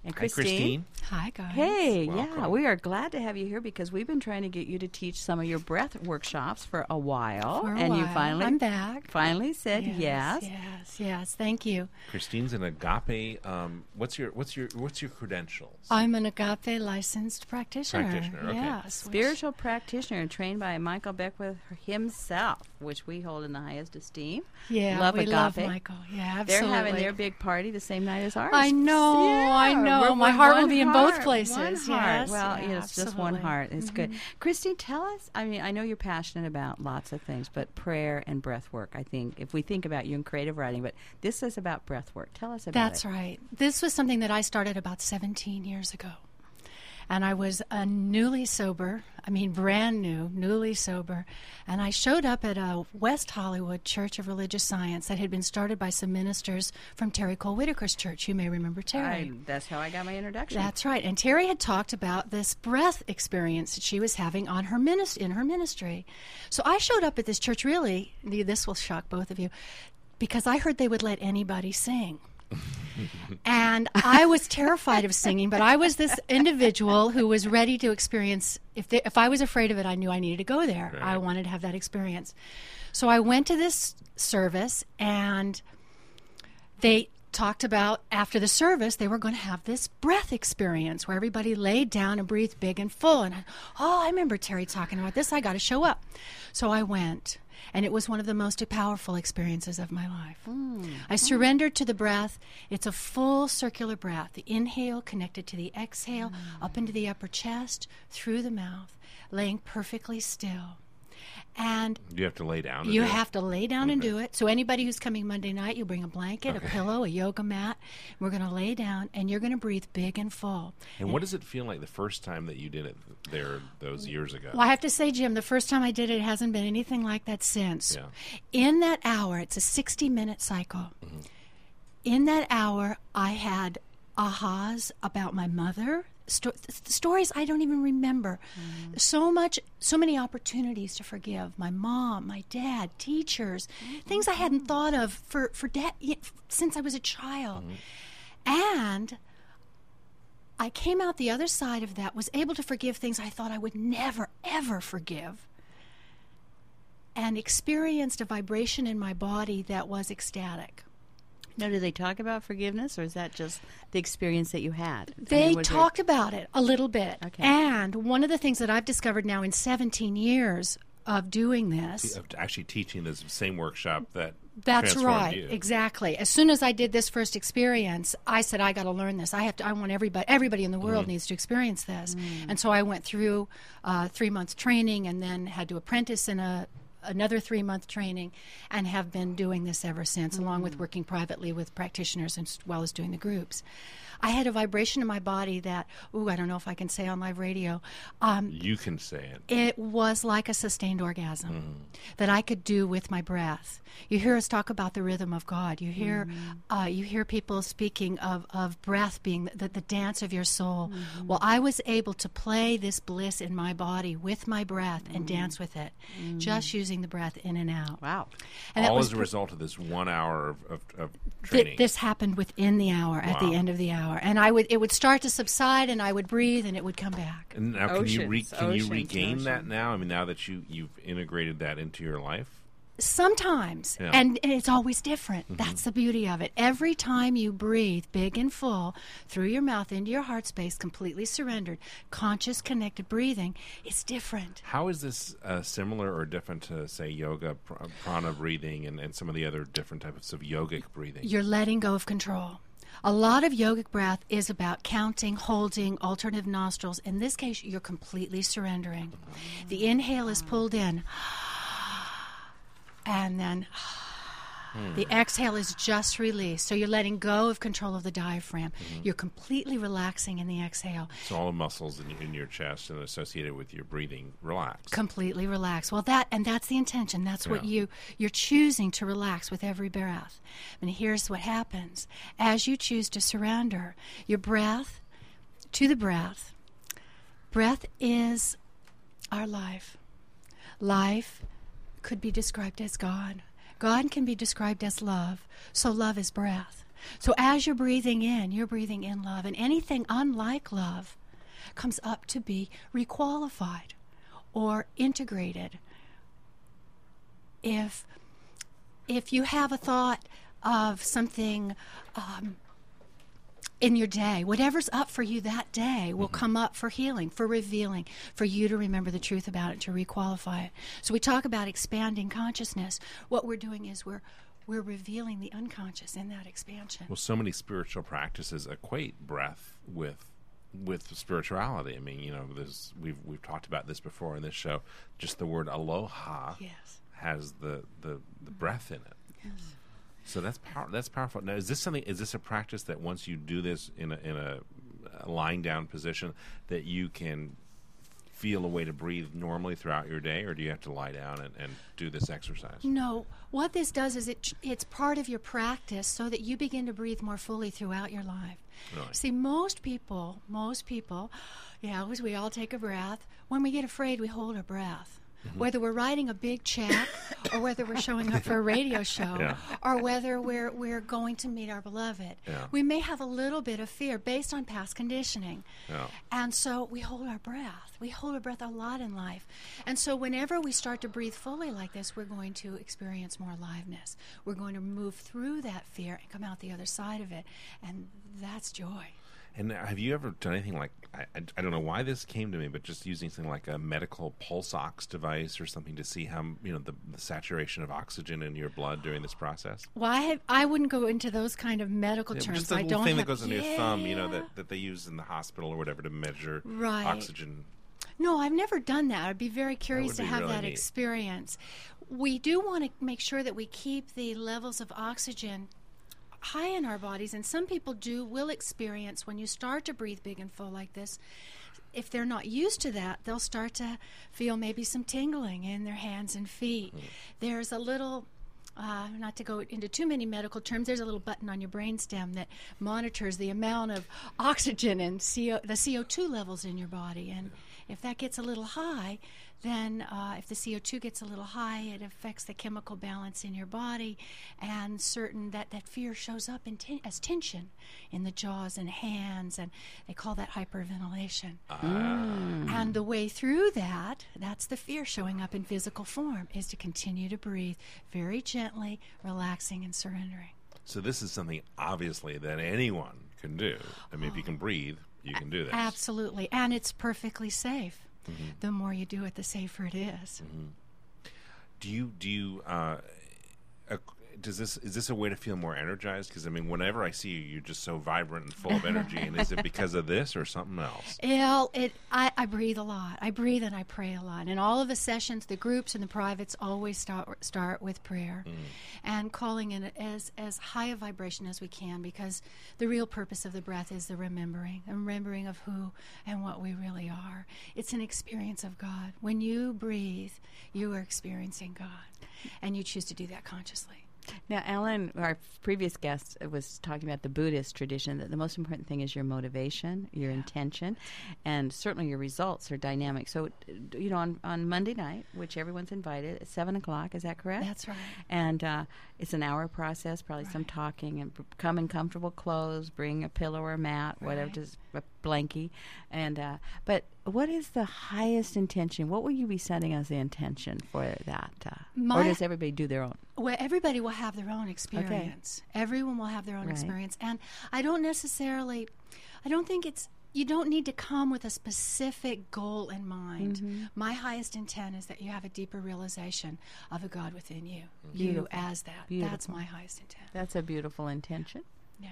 Speaker 2: And
Speaker 3: Hi, Christine.
Speaker 6: Hi, guys.
Speaker 2: Hey, yeah, we are glad to have you here because we've been trying to get you to teach some of your breath workshops for a while,
Speaker 6: For a
Speaker 2: and you finally
Speaker 6: I'm back.
Speaker 2: Finally said yes.
Speaker 6: Yes, yes. Thank you.
Speaker 3: Christine's an agape. Um, what's your what's your what's your credentials?
Speaker 6: I'm an agape licensed practitioner.
Speaker 3: Practitioner, okay.
Speaker 6: Yes. which-
Speaker 2: Spiritual practitioner trained by Michael Beckwith himself, which we hold in the highest esteem.
Speaker 6: Yeah,
Speaker 2: love
Speaker 6: we
Speaker 2: agape.
Speaker 6: love Michael. Yeah, absolutely.
Speaker 2: They're having their big party the same night as ours.
Speaker 6: I know, I know. My heart will be in both places.
Speaker 2: One heart.
Speaker 6: Yes,
Speaker 2: Well,
Speaker 6: yeah,
Speaker 2: it's just one heart. It's good. Mm-hmm. Christine, tell us. I mean, I know you're passionate about lots of things, but prayer and breath work. I think if we think about you in creative writing, but this is about breath work. Tell us about
Speaker 6: That's
Speaker 2: it.
Speaker 6: right. This was something that I started about 17 years ago. And I was a newly sober, I mean, brand new, newly sober. And I showed up at a West Hollywood Church of Religious Science that had been started by some ministers from Terry Cole Whittaker's church. You may remember Terry.
Speaker 2: I, that's how I got my introduction.
Speaker 6: That's right. And Terry had talked about this breath experience that she was having on her minis- in her ministry. So I showed up at this church really, this will shock both of you, because I heard they would let anybody sing. And I was terrified of singing, but I was this individual who was ready to experience. If they, if I was afraid of it, I knew I needed to go there. I wanted to have that experience. So I went to this service, and they talked about after the service they were going to have this breath experience where everybody laid down and breathed big and full and I, oh i remember terry talking about this i got to show up so i went and it was one of the most powerful experiences of my life. Hmm. I surrendered to the breath. It's a full circular breath. The inhale connected to the exhale up into the upper chest through the mouth laying perfectly still and
Speaker 3: You have to lay down.
Speaker 6: you
Speaker 3: do it.
Speaker 6: have to lay down and do mm-hmm. it. So anybody who's coming Monday night, you bring a blanket, a pillow, a yoga mat. We're going to lay down, and you're going to breathe big and full.
Speaker 3: And what does it feel like the first time that you did it there those years ago?
Speaker 6: Well, I have to say, Jim, the first time I did it, it hasn't been anything like that since.
Speaker 3: Yeah.
Speaker 6: In that hour, it's a 60 minute cycle. Mm-hmm. In that hour, I had ahas about my mother sto- th- stories I don't even remember. Mm-hmm. So much, so many opportunities to forgive. My mom, my dad, teachers, mm-hmm. things I hadn't thought of for for de- since I was a child, mm-hmm. and. I came out the other side of that, was able to forgive things I thought I would never, ever forgive, and experienced a vibration in my body that was ecstatic.
Speaker 2: Now, do they talk about forgiveness, or is that just the experience that you had? I
Speaker 6: They
Speaker 2: mean, was there-
Speaker 6: talked about it a little bit.
Speaker 2: Okay.
Speaker 6: And one of the things that I've discovered now in 17 years of doing this.
Speaker 3: Of actually teaching this same workshop that
Speaker 6: That's
Speaker 3: transformed
Speaker 6: right.
Speaker 3: you.
Speaker 6: Exactly. As soon as I did this first experience, I said I got to learn this. I have to. I want everybody. Everybody in the world
Speaker 3: Mm-hmm.
Speaker 6: needs to experience this. And so I went through uh, three months training, and then had to apprentice in a another three month training, and have been doing this ever since, along
Speaker 3: Mm.
Speaker 6: with working privately with practitioners as well as doing the groups. I had a vibration in my body that, ooh, I don't know if I can say on live radio. Um,
Speaker 3: You can say it.
Speaker 6: it was like a sustained orgasm
Speaker 3: Mm-hmm.
Speaker 6: that I could do with my breath. You hear us talk about the rhythm of God. You hear,
Speaker 3: Mm-hmm.
Speaker 6: uh, you hear people speaking of, of breath being the, the dance of your soul.
Speaker 3: Mm-hmm.
Speaker 6: Well, I was able to play this bliss in my body with my breath and dance with it, just using the breath in and out.
Speaker 2: Wow.
Speaker 6: And that
Speaker 3: All
Speaker 6: was
Speaker 3: as a
Speaker 6: pr-
Speaker 3: result of this one hour of, of, of
Speaker 6: Th-
Speaker 3: training.
Speaker 6: this happened within the hour, at the end of the hour, and I would it would start to subside, and I would breathe, and it would come back.
Speaker 3: And now, can you re-
Speaker 2: Oceans,
Speaker 3: can you
Speaker 2: oceans,
Speaker 3: regain that now? I mean, now that you you've integrated that into your life.
Speaker 6: Sometimes,
Speaker 3: Yeah.
Speaker 6: and, and it's always different.
Speaker 3: Mm-hmm.
Speaker 6: That's the beauty of it. Every time you breathe big and full through your mouth into your heart space, completely surrendered, conscious, connected breathing, it's different.
Speaker 3: How is this uh, similar or different to, say, yoga, pr- prana breathing, and, and some of the other different types of yogic breathing?
Speaker 6: You're letting go of control. A lot of yogic breath is about counting, holding, alternative nostrils. In this case, you're completely surrendering. The inhale is pulled in, and then Hmm. the exhale is just released. So you're letting go of control of the diaphragm. Mm-hmm. You're completely relaxing in the exhale.
Speaker 3: so all the muscles in, in your chest and associated with your breathing relax.
Speaker 6: completely relax. Well, that and that's the intention. That's what you you're choosing to relax with every breath. And here's what happens: as you choose to surrender your breath to the breath. Breath is our life. Life could be described as God. God can be described as love. So love is breath. So as you're breathing in, you're breathing in love, and anything unlike love comes up to be requalified or integrated. If if you have a thought of something um, in your day, whatever's up for you that day will mm-hmm. come up for healing, for revealing, for you to remember the truth about it, to requalify it. So we talk about expanding consciousness. What we're doing is we're we're revealing the unconscious in that expansion.
Speaker 3: Well, so many spiritual practices equate breath with with spirituality. I mean, you know, there's, we've we've talked about this before in this show. Just the word aloha
Speaker 6: Yes.
Speaker 3: has the, the, the breath in it. So that's power. That's powerful. Now, is this something? Is this a practice that once you do this in a in a, lying down position, that you can feel a way to breathe normally throughout your day, or do you have to lie down and, and do this exercise?
Speaker 6: No, what this does is it it's part of your practice so that you begin to breathe more fully throughout your life.
Speaker 3: Really?
Speaker 6: See, most people, most people, yeah, as we all take a breath. When we get afraid, we hold our breath.
Speaker 3: Mm-hmm.
Speaker 6: Whether we're writing a big check, or whether we're showing up for a radio show,
Speaker 3: Yeah.
Speaker 6: or whether we're we're going to meet our beloved,
Speaker 3: Yeah.
Speaker 6: we may have a little bit of fear based on past conditioning.
Speaker 3: Yeah.
Speaker 6: And so we hold our breath. We hold our breath a lot in life. And so whenever we start to breathe fully like this, we're going to experience more aliveness. We're going to move through that fear and come out the other side of it. And that's joy.
Speaker 3: And have you ever done anything like I, I, don't know why this came to me, but just using something like a medical pulse ox device or something to see how you know the, the saturation of oxygen in your blood during this process?
Speaker 6: Well, I, have, I wouldn't go into those kind of medical
Speaker 3: Yeah,
Speaker 6: terms.
Speaker 3: just the
Speaker 6: I
Speaker 3: little
Speaker 6: don't
Speaker 3: thing
Speaker 6: have,
Speaker 3: that goes on your thumb, you know, that, that they use in the hospital or whatever to measure
Speaker 6: Right.
Speaker 3: oxygen.
Speaker 6: No, I've never done that. I'd be very curious to have
Speaker 3: really
Speaker 6: that
Speaker 3: neat.
Speaker 6: experience. We do want to make sure that we keep the levels of oxygen high in our bodies, and some people do will experience when you start to breathe big and full like this. If they're not used to that, they'll start to feel maybe some tingling in their hands and feet.
Speaker 3: Mm.
Speaker 6: There's a little uh, not to go into too many medical terms, there's a little button on your brainstem that monitors the amount of oxygen and CO, the CO2 levels in your body. And if that gets a little high, then uh, if the CO2 gets a little high, it affects the chemical balance in your body, and certain that that fear shows up in ten- as tension in the jaws and hands, and they call that hyperventilation. And the way through that, that's the fear showing up in physical form, is to continue to breathe very gently, relaxing and surrendering.
Speaker 3: So this is something obviously that anyone can do. I mean, if you can breathe, you can do this.
Speaker 6: Absolutely, and it's perfectly safe. The more you do it, the safer it is.
Speaker 3: Do you do you uh, does this is this a way to feel more energized? Because I mean, whenever I see you, you're just so vibrant and full of energy. and is it because of this or something else?
Speaker 6: Well, it I, I breathe a lot. I breathe and I pray a lot. And all of the sessions, the groups and the privates always start start with prayer mm. and calling in as as high a vibration as we can because the real purpose of the breath is the remembering, the remembering of who and what we really are. It's an experience of God. When you breathe, you are experiencing God. And you choose to do that consciously.
Speaker 2: Now, Alan, our previous guest was talking about the Buddhist tradition that the most important thing is your motivation, your intention, and certainly your results are dynamic. So, you know, on, on Monday night, which everyone's invited at 7 o'clock, is that correct?
Speaker 6: That's right.
Speaker 2: And uh, it's an hour process, probably some talking, and come in comfortable clothes, bring a pillow or a mat, whatever, just a blankie. And, uh, but what is the highest intention? What will you be setting as the intention for that? Uh, or does everybody do their own?
Speaker 6: Well, everybody will have their own experience. Everyone will have their own
Speaker 2: Right.
Speaker 6: experience. And I don't necessarily, I don't think it's, you don't need to come with a specific goal in mind.
Speaker 2: Mm-hmm.
Speaker 6: My highest intent is that you have a deeper realization of a God within you,
Speaker 2: Beautiful.
Speaker 6: you as that. That's my highest intent.
Speaker 2: That's a beautiful intention.
Speaker 6: Yeah.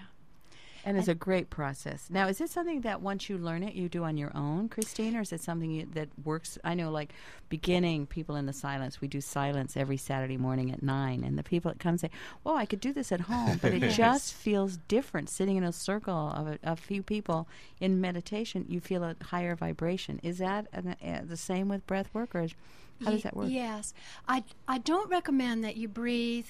Speaker 2: And it's a great process. Now, is it something that once you learn it, you do on your own, Christine, or is it something you, that works? I know, like beginning people in the silence, we do silence every Saturday morning at nine, and the people that come say, "Well, I could do this at home," but it just feels different sitting in a circle of a, a few people in meditation. You feel a higher vibration. Is that an, uh, the same with breath work, or is, how does that work?
Speaker 6: Yes. I, I don't recommend that you breathe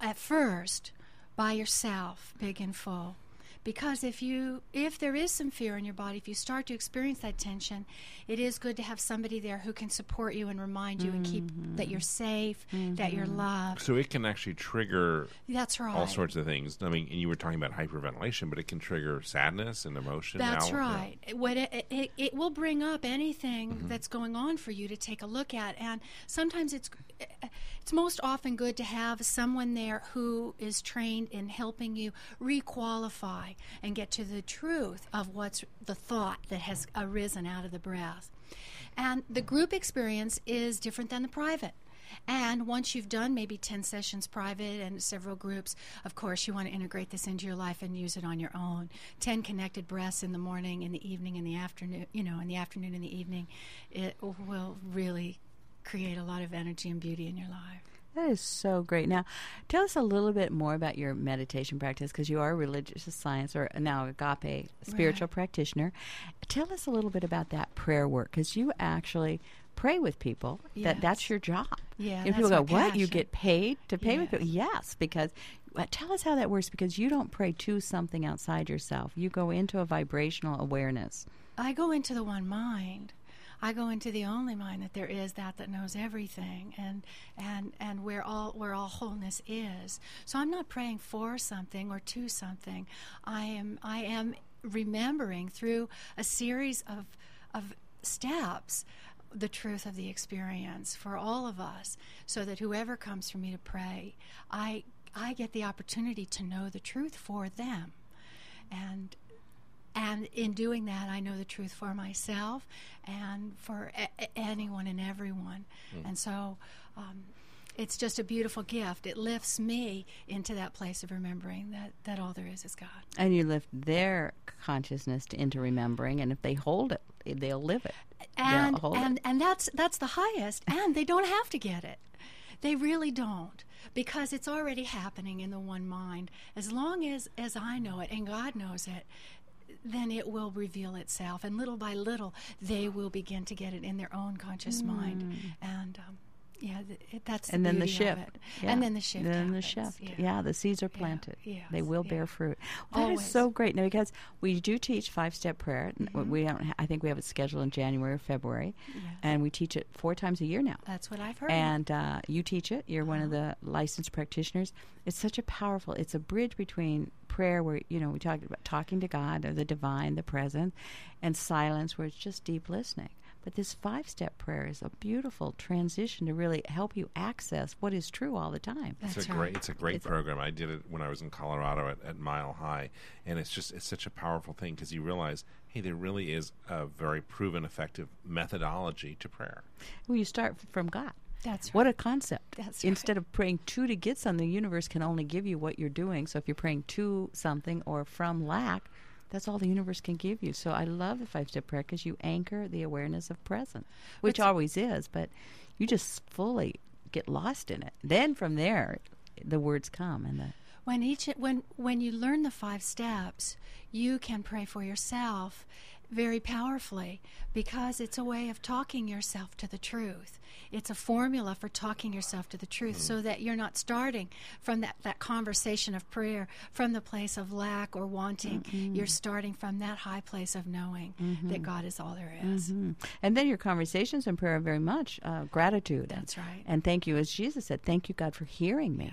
Speaker 6: at first by yourself, big and full. Because if you if there is some fear in your body, if you start to experience that tension, it is good to have somebody there who can support you and remind you and keep that you're safe, that you're loved.
Speaker 3: So it can actually trigger
Speaker 6: That's right.
Speaker 3: all sorts of things. I mean, and you were talking about hyperventilation, but it can trigger sadness and emotion.
Speaker 6: That's
Speaker 3: now.
Speaker 6: right. What it, it, it will bring up anything
Speaker 3: Mm-hmm.
Speaker 6: that's going on for you to take a look at, and sometimes it's it's most often good to have someone there who is trained in helping you requalify and get to the truth of what's the thought that has arisen out of the breath. And the group experience is different than the private. And once you've done maybe 10 sessions private and several groups, of course, you want to integrate this into your life and use it on your own. 10 connected breaths in the morning, in the evening, in the afternoon, you know, in the afternoon, in the evening, it will really create a lot of energy and beauty in your life.
Speaker 2: That is so great. Now, tell us a little bit more about your meditation practice because you are a religious science or now agape spiritual practitioner. Tell us a little bit about that prayer work because you actually pray with people. That that's your job.
Speaker 6: Yeah,
Speaker 2: And people go, "What? You get paid to pray with people?" Yes, because tell us how that works because you don't pray to something outside yourself. You go into a vibrational awareness.
Speaker 6: I go into the one mind. I go into the only mind that there is, that that knows everything, and and and where all where all wholeness is. So I'm not praying for something or to something. I am I am remembering through a series of of steps the truth of the experience for all of us, so that whoever comes for me to pray, I I get the opportunity to know the truth for them, and and in doing that, I know the truth for myself and for a- a- anyone and everyone. And so um, it's just a beautiful gift. It lifts me into that place of remembering that, that all there is is God.
Speaker 2: And you lift their consciousness to, into remembering, and if they hold it, they'll live it.
Speaker 6: And,
Speaker 2: they'll it.
Speaker 6: and, and that's, that's the highest. And they don't have to get it. They really don't. Because it's already happening in the one mind. As long as, as I know it and God knows it, then it will reveal itself. And little by little, they will begin to get it in their own conscious mind. And um, Yeah, th- that's
Speaker 2: and
Speaker 6: the
Speaker 2: then the shift. Yeah.
Speaker 6: and then the shift.
Speaker 2: and then the shift.
Speaker 6: Yeah.
Speaker 2: Yeah. the seeds are planted.
Speaker 6: yes,
Speaker 2: They will
Speaker 6: yeah.
Speaker 2: bear fruit. That is so great. Now, because we do teach five step prayer.
Speaker 6: Mm-hmm.
Speaker 2: We don't. Ha- I think we have it scheduled in January or February, and we teach it four times a year now.
Speaker 6: That's what I've heard.
Speaker 2: And uh, you teach it. You're one of
Speaker 6: Uh-huh.
Speaker 2: the licensed practitioners. It's such a powerful. It's a bridge between prayer, where you know we talk about talking to God or the divine, the present, and silence, where it's just deep listening. But this five-step prayer is a beautiful transition to really help you access what is true all the time.
Speaker 6: That's
Speaker 3: it's a
Speaker 6: right.
Speaker 3: great it's a great
Speaker 2: It's-
Speaker 3: program. I did it when I was in Colorado at, at Mile High, and it's just it's such a powerful thing because you realize, hey, there really is a very proven, effective methodology to prayer.
Speaker 2: Well, you start from God.
Speaker 6: That's right.
Speaker 2: What a concept.
Speaker 6: That's
Speaker 2: Instead of praying to to get something, the universe can only give you what you're doing. So if you're praying to something or from lack, that's all the universe can give you. So I love the five step prayer because you anchor the awareness of present, which
Speaker 6: What's-
Speaker 2: always is, but you just fully get lost in it. Then from there, the words come and the
Speaker 6: when each when when you learn the five steps, you can pray for yourself very powerfully because it's a way of talking yourself to the truth. It's a formula for talking yourself to the truth so that you're not starting from that, that conversation of prayer from the place of lack or wanting. You're starting from that high place of knowing that God is all there is.
Speaker 2: Mm. And then your conversations in prayer are very much uh, gratitude.
Speaker 6: That's right.
Speaker 2: And thank you, as Jesus said, thank you, God, for hearing me.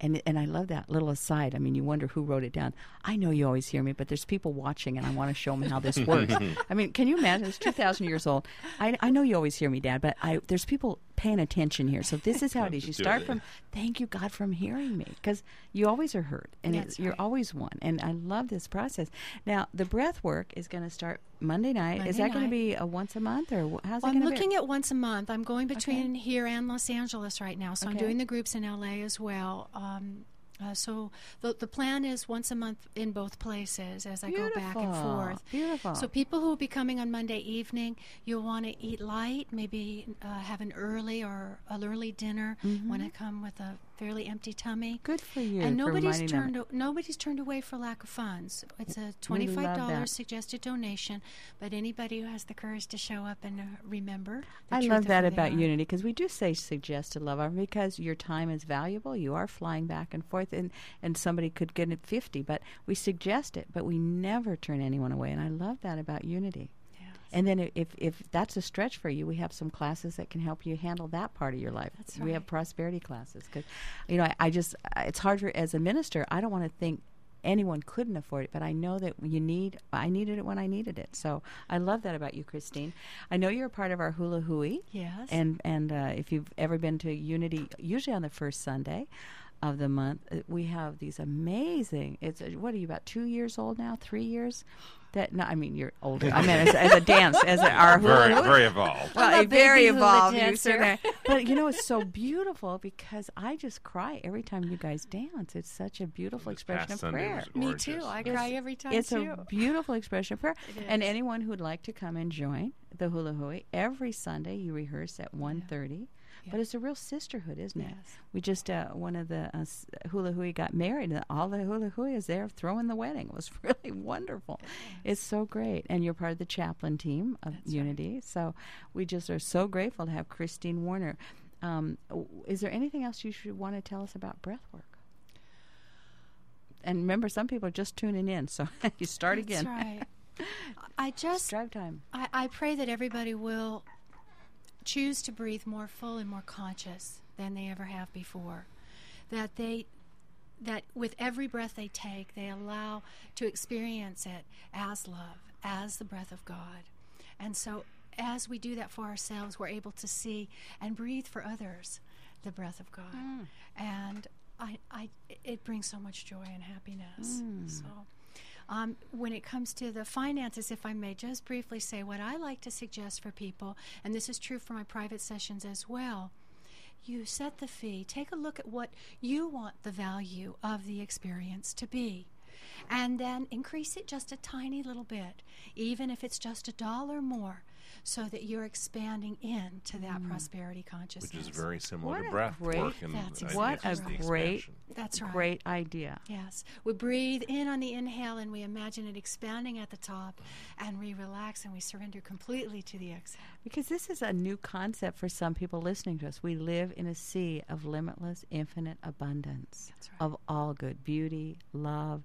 Speaker 2: And and I love that little aside. I mean, you wonder who wrote it down. I know you always hear me, but there's people watching, and I want to show them how this works. I mean, can you imagine? It's 2,000 years old. I, I know you always hear me, Dad, but I there's people paying attention here. So this is how it is. You start from thank you, God, from hearing me, because you always are heard, and
Speaker 6: That's
Speaker 2: it's, you're
Speaker 6: right.
Speaker 2: always one. And I love this process. Now, the breath work is going to start Monday night. is that going to be a once a month, or how's
Speaker 6: Well,
Speaker 2: it going to be?
Speaker 6: looking at once a month. I'm going between here and Los Angeles right now, so I'm doing the groups in LA as well. Um, uh, so the the plan is once a month in both places as I go back and forth.
Speaker 2: Beautiful.
Speaker 6: So people who will be coming on Monday evening, you'll want to eat light, maybe uh, have an early or an early dinner. Want to come with a fairly empty tummy.
Speaker 2: Good for you.
Speaker 6: And nobody's turned o- nobody's turned away for lack of funds. It's a twenty five dollars suggested donation, but anybody who has the courage to show up and uh, remember.
Speaker 2: I love that about. Unity because we do say suggested love offering because your time is valuable. You are flying back and forth, and, and somebody could get it 50, but we suggest it, but we never turn anyone away. And I love that about Unity. And then if, if that's a stretch for you, we have some classes that can help you handle that part of your life.
Speaker 6: That's
Speaker 2: We have prosperity classes because, you know, I, I just it's hard for as a minister. I don't want to think anyone couldn't afford it, but I know that you need. I needed it when I needed it. So I love that about you, Christine. I know you're a part of our hula hui.
Speaker 6: Yes.
Speaker 2: And and uh, if you've ever been to Unity, usually on the first Sunday of the month, uh, we have these amazing. It's uh, what are you about two years old now? Three years? That no, I mean you're older. I mean as, as a dance, as a, our hula
Speaker 3: Very
Speaker 2: hui.
Speaker 3: very evolved.
Speaker 2: Well,
Speaker 6: I'm a
Speaker 2: a very
Speaker 6: baby
Speaker 2: evolved. You
Speaker 6: dancer.
Speaker 2: But you know, it's so beautiful because I just cry every time you guys dance. It's such a beautiful
Speaker 3: This
Speaker 2: expression of
Speaker 3: Sunday
Speaker 2: prayer.
Speaker 6: Me too. I
Speaker 2: It's-
Speaker 6: cry every time
Speaker 2: It's
Speaker 6: too.
Speaker 2: a beautiful expression of prayer.
Speaker 6: It
Speaker 2: And anyone who'd like to come and join the hula hui every Sunday, you rehearse at 1.30. But
Speaker 6: Yeah.
Speaker 2: it's a real sisterhood, isn't it?
Speaker 6: Yes.
Speaker 2: We just uh, one of the uh, hula hui got married, and all the hula hui is there throwing the wedding. It was really wonderful. It's so great, and you're part of the chaplain team of
Speaker 6: That's right.
Speaker 2: Unity. So we just are so grateful to have Christine Warner. Um, is there anything else you should want to tell us about breath work? And remember, some people are just tuning in, so you start again.
Speaker 6: That's right. I just
Speaker 2: Drive time.
Speaker 6: I, I pray that everybody will choose to breathe more full and more conscious than they ever have before. That they that with every breath they take, they allow to experience it as love, as the breath of God. And so as we do that for ourselves, we're able to see and breathe for others the breath of God. Mm. And I, I, it brings so much joy and happiness. Mm. So, um, when it comes to the finances, if I may just briefly say what I like to suggest for people, and this is true for my private sessions as well. You set the fee, take a look at what you want the value of the experience to be, and then increase it just a tiny little bit, even if it's just a dollar more. So that you're expanding into that mm. prosperity consciousness.
Speaker 3: Which is very similar
Speaker 2: What
Speaker 3: to
Speaker 2: a
Speaker 3: breath
Speaker 2: great-
Speaker 3: work and
Speaker 6: That's
Speaker 3: ideas
Speaker 2: What a
Speaker 3: of
Speaker 2: great.
Speaker 6: That's right.
Speaker 2: great idea.
Speaker 6: Yes. We breathe in on the inhale and we imagine it expanding at the top, and we relax and we surrender completely to the exhale.
Speaker 2: Because this is a new concept for some people listening to us. We live in a sea of limitless, infinite abundance
Speaker 6: That's right.
Speaker 2: of all good beauty, love,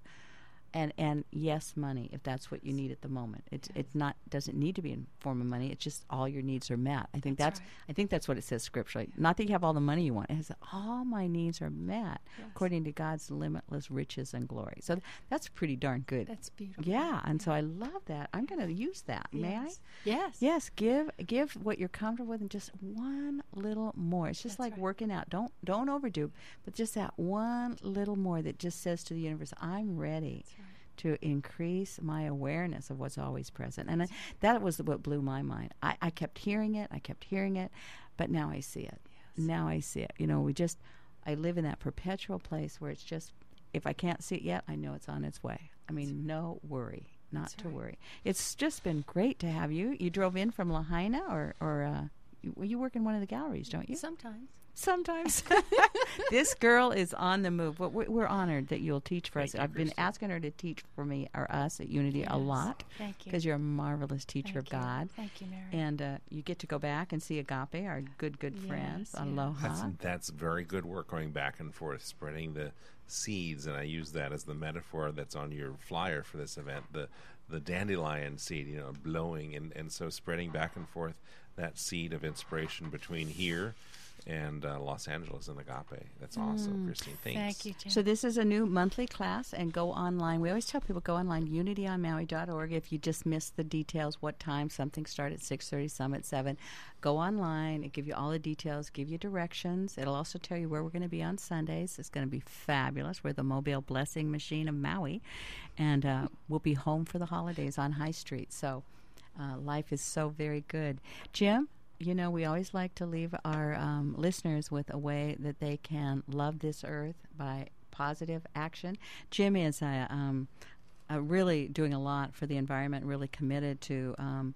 Speaker 2: and and yes, money if that's what you need at the moment. It's it's not doesn't need to be in form of money. It's just all your needs are met. I think
Speaker 6: That's
Speaker 2: that's,
Speaker 6: right.
Speaker 2: I think that's what it says scripturally. Not that you have all the money you want. It says all my needs are met
Speaker 6: Yes.
Speaker 2: according to God's limitless riches and glory. So th- that's pretty darn good.
Speaker 6: That's beautiful.
Speaker 2: yeah, and so I love that. I'm going to use that. May I?
Speaker 6: Yes. Yes.
Speaker 2: Yes, give give what you're comfortable with and just one little more. It's just
Speaker 6: That's
Speaker 2: like
Speaker 6: right.
Speaker 2: working out. Don't don't overdo, but just that one little more that just says to the universe, I'm ready
Speaker 6: That's.
Speaker 2: To increase my awareness of what's always present. And I, that was what blew my mind. I, I kept hearing it, I kept hearing it, but now I see it. Now I see it. You know, we just I live in that perpetual place where it's just if I can't see it yet, I know it's on its way. I mean, no worry. Not
Speaker 6: That's
Speaker 2: to
Speaker 6: right.
Speaker 2: worry. It's just been great to have you. You drove in from Lahaina, or or uh, you, you work in one of the galleries, don't you?
Speaker 6: Sometimes.
Speaker 2: Sometimes. this girl is on the move. But we're, we're honored that you'll teach for us.
Speaker 3: Thank you,
Speaker 2: I've been
Speaker 3: Christy.
Speaker 2: asking her to teach for me or us at Unity a lot
Speaker 6: Thank you.
Speaker 2: because you're a marvelous teacher
Speaker 6: Thank
Speaker 2: of
Speaker 6: you.
Speaker 2: God.
Speaker 6: Thank you, Mary.
Speaker 2: And uh, you get to go back and see Agape, our good, good friends.
Speaker 6: Yes, yes.
Speaker 2: Aloha.
Speaker 3: That's, that's very good work going back and forth, spreading the seeds, and I use that as the metaphor that's on your flyer for this event. The the dandelion seed, you know, blowing and, and so spreading back and forth that seed of inspiration between here and uh, Los Angeles and Agape. That's awesome, Christine. Thanks.
Speaker 6: Thank you, Jim.
Speaker 2: So this is a new monthly class, and go online. We always tell people go online, unityonmaui.org. If you just missed the details, what time something starts at six thirty, some at seven, go online. It give you all the details, give you directions. It'll also tell you where we're going to be on Sundays. It's going to be fabulous. We're the Mobile Blessing Machine of Maui, and uh, we'll be home for the holidays on High Street. So uh, life is so very good, Jim you know, we always like to leave our um, listeners with a way that they can love this earth by positive action. Jim is uh, um, uh, really doing a lot for the environment, really committed to. Um,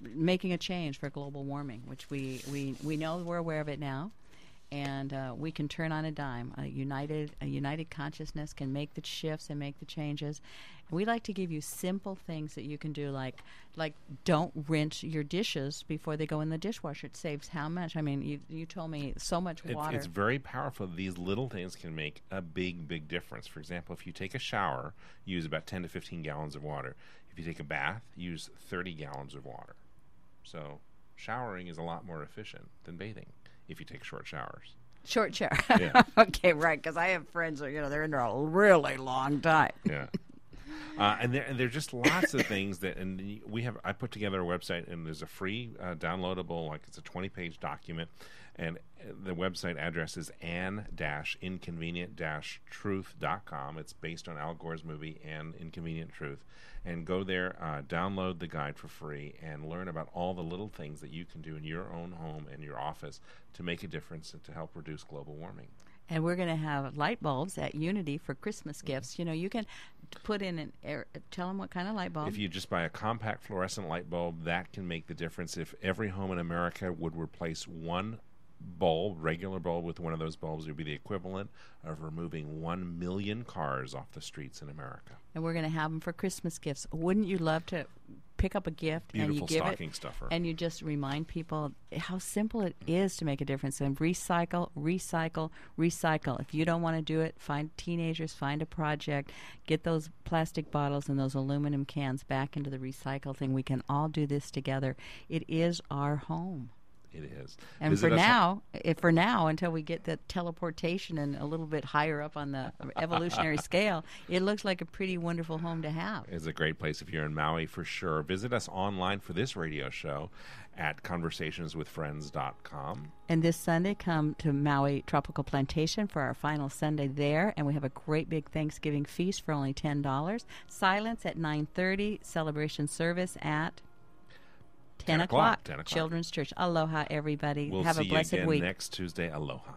Speaker 2: making a change for global warming, which we, we, we know we're aware of it now, and uh, we can turn on a dime. A united a united consciousness can make the shifts and make the changes. And we like to give you simple things that you can do, like like don't rinse your dishes before they go in the dishwasher. It saves how much? I mean, you you told me so much
Speaker 3: It's,
Speaker 2: water.
Speaker 3: it's very powerful. These little things can make a big, big difference. For example, if you take a shower, use about 10 to 15 gallons of water. If you take a bath, use 30 gallons of water. So, showering is a lot more efficient than bathing if you take short showers.
Speaker 2: Short chair.
Speaker 3: Yeah.
Speaker 2: okay, right. Because I have friends that you know they're in there a really long time.
Speaker 3: Yeah. Uh, and there, and there are just lots of things that, and we have. I put together a website, and there's a free uh, downloadable, like it's a 20 page document, and the website address is an-inconvenient-truth.com. It's based on Al Gore's movie An Inconvenient Truth, and go there, uh, download the guide for free, and learn about all the little things that you can do in your own home and your office to make a difference and to help reduce global warming.
Speaker 2: And we're going to have light bulbs at Unity for Christmas gifts. You know, you can put in an air, tell them what kind of light bulb.
Speaker 3: If you just buy a compact fluorescent light bulb, that can make the difference. If every home in America would replace one bulb, regular bulb, with one of those bulbs, would be the equivalent of removing one million cars off the streets in America.
Speaker 2: and we're going to have them for Christmas gifts. Wouldn't you love to pick up a gift and you
Speaker 3: Beautiful
Speaker 2: give
Speaker 3: stocking
Speaker 2: it,
Speaker 3: stuffer.
Speaker 2: and you just remind people how simple it mm. is to make a difference and recycle, recycle, recycle. If you don't want to do it, find teenagers, find a project, get those plastic bottles and those aluminum cans back into the recycle thing. We can all do this together. It is our home.
Speaker 3: It is.
Speaker 2: And
Speaker 3: Visit
Speaker 2: for
Speaker 3: us on-
Speaker 2: now, if for now, until we get the teleportation and a little bit higher up on the evolutionary scale, it looks like a pretty wonderful home to have.
Speaker 3: It's a great place if you're in Maui for sure. Visit us online for this radio show at conversationswithfriends.com.
Speaker 2: And this Sunday, come to Maui Tropical Plantation for our final Sunday there, and we have a great big Thanksgiving feast for only ten dollars. Silence at nine thirty. Celebration service at
Speaker 3: 10 o'clock, 10 o'clock.
Speaker 2: Children's Church. Aloha, everybody.
Speaker 3: We'll
Speaker 2: have a blessed week.
Speaker 3: next Tuesday. Aloha.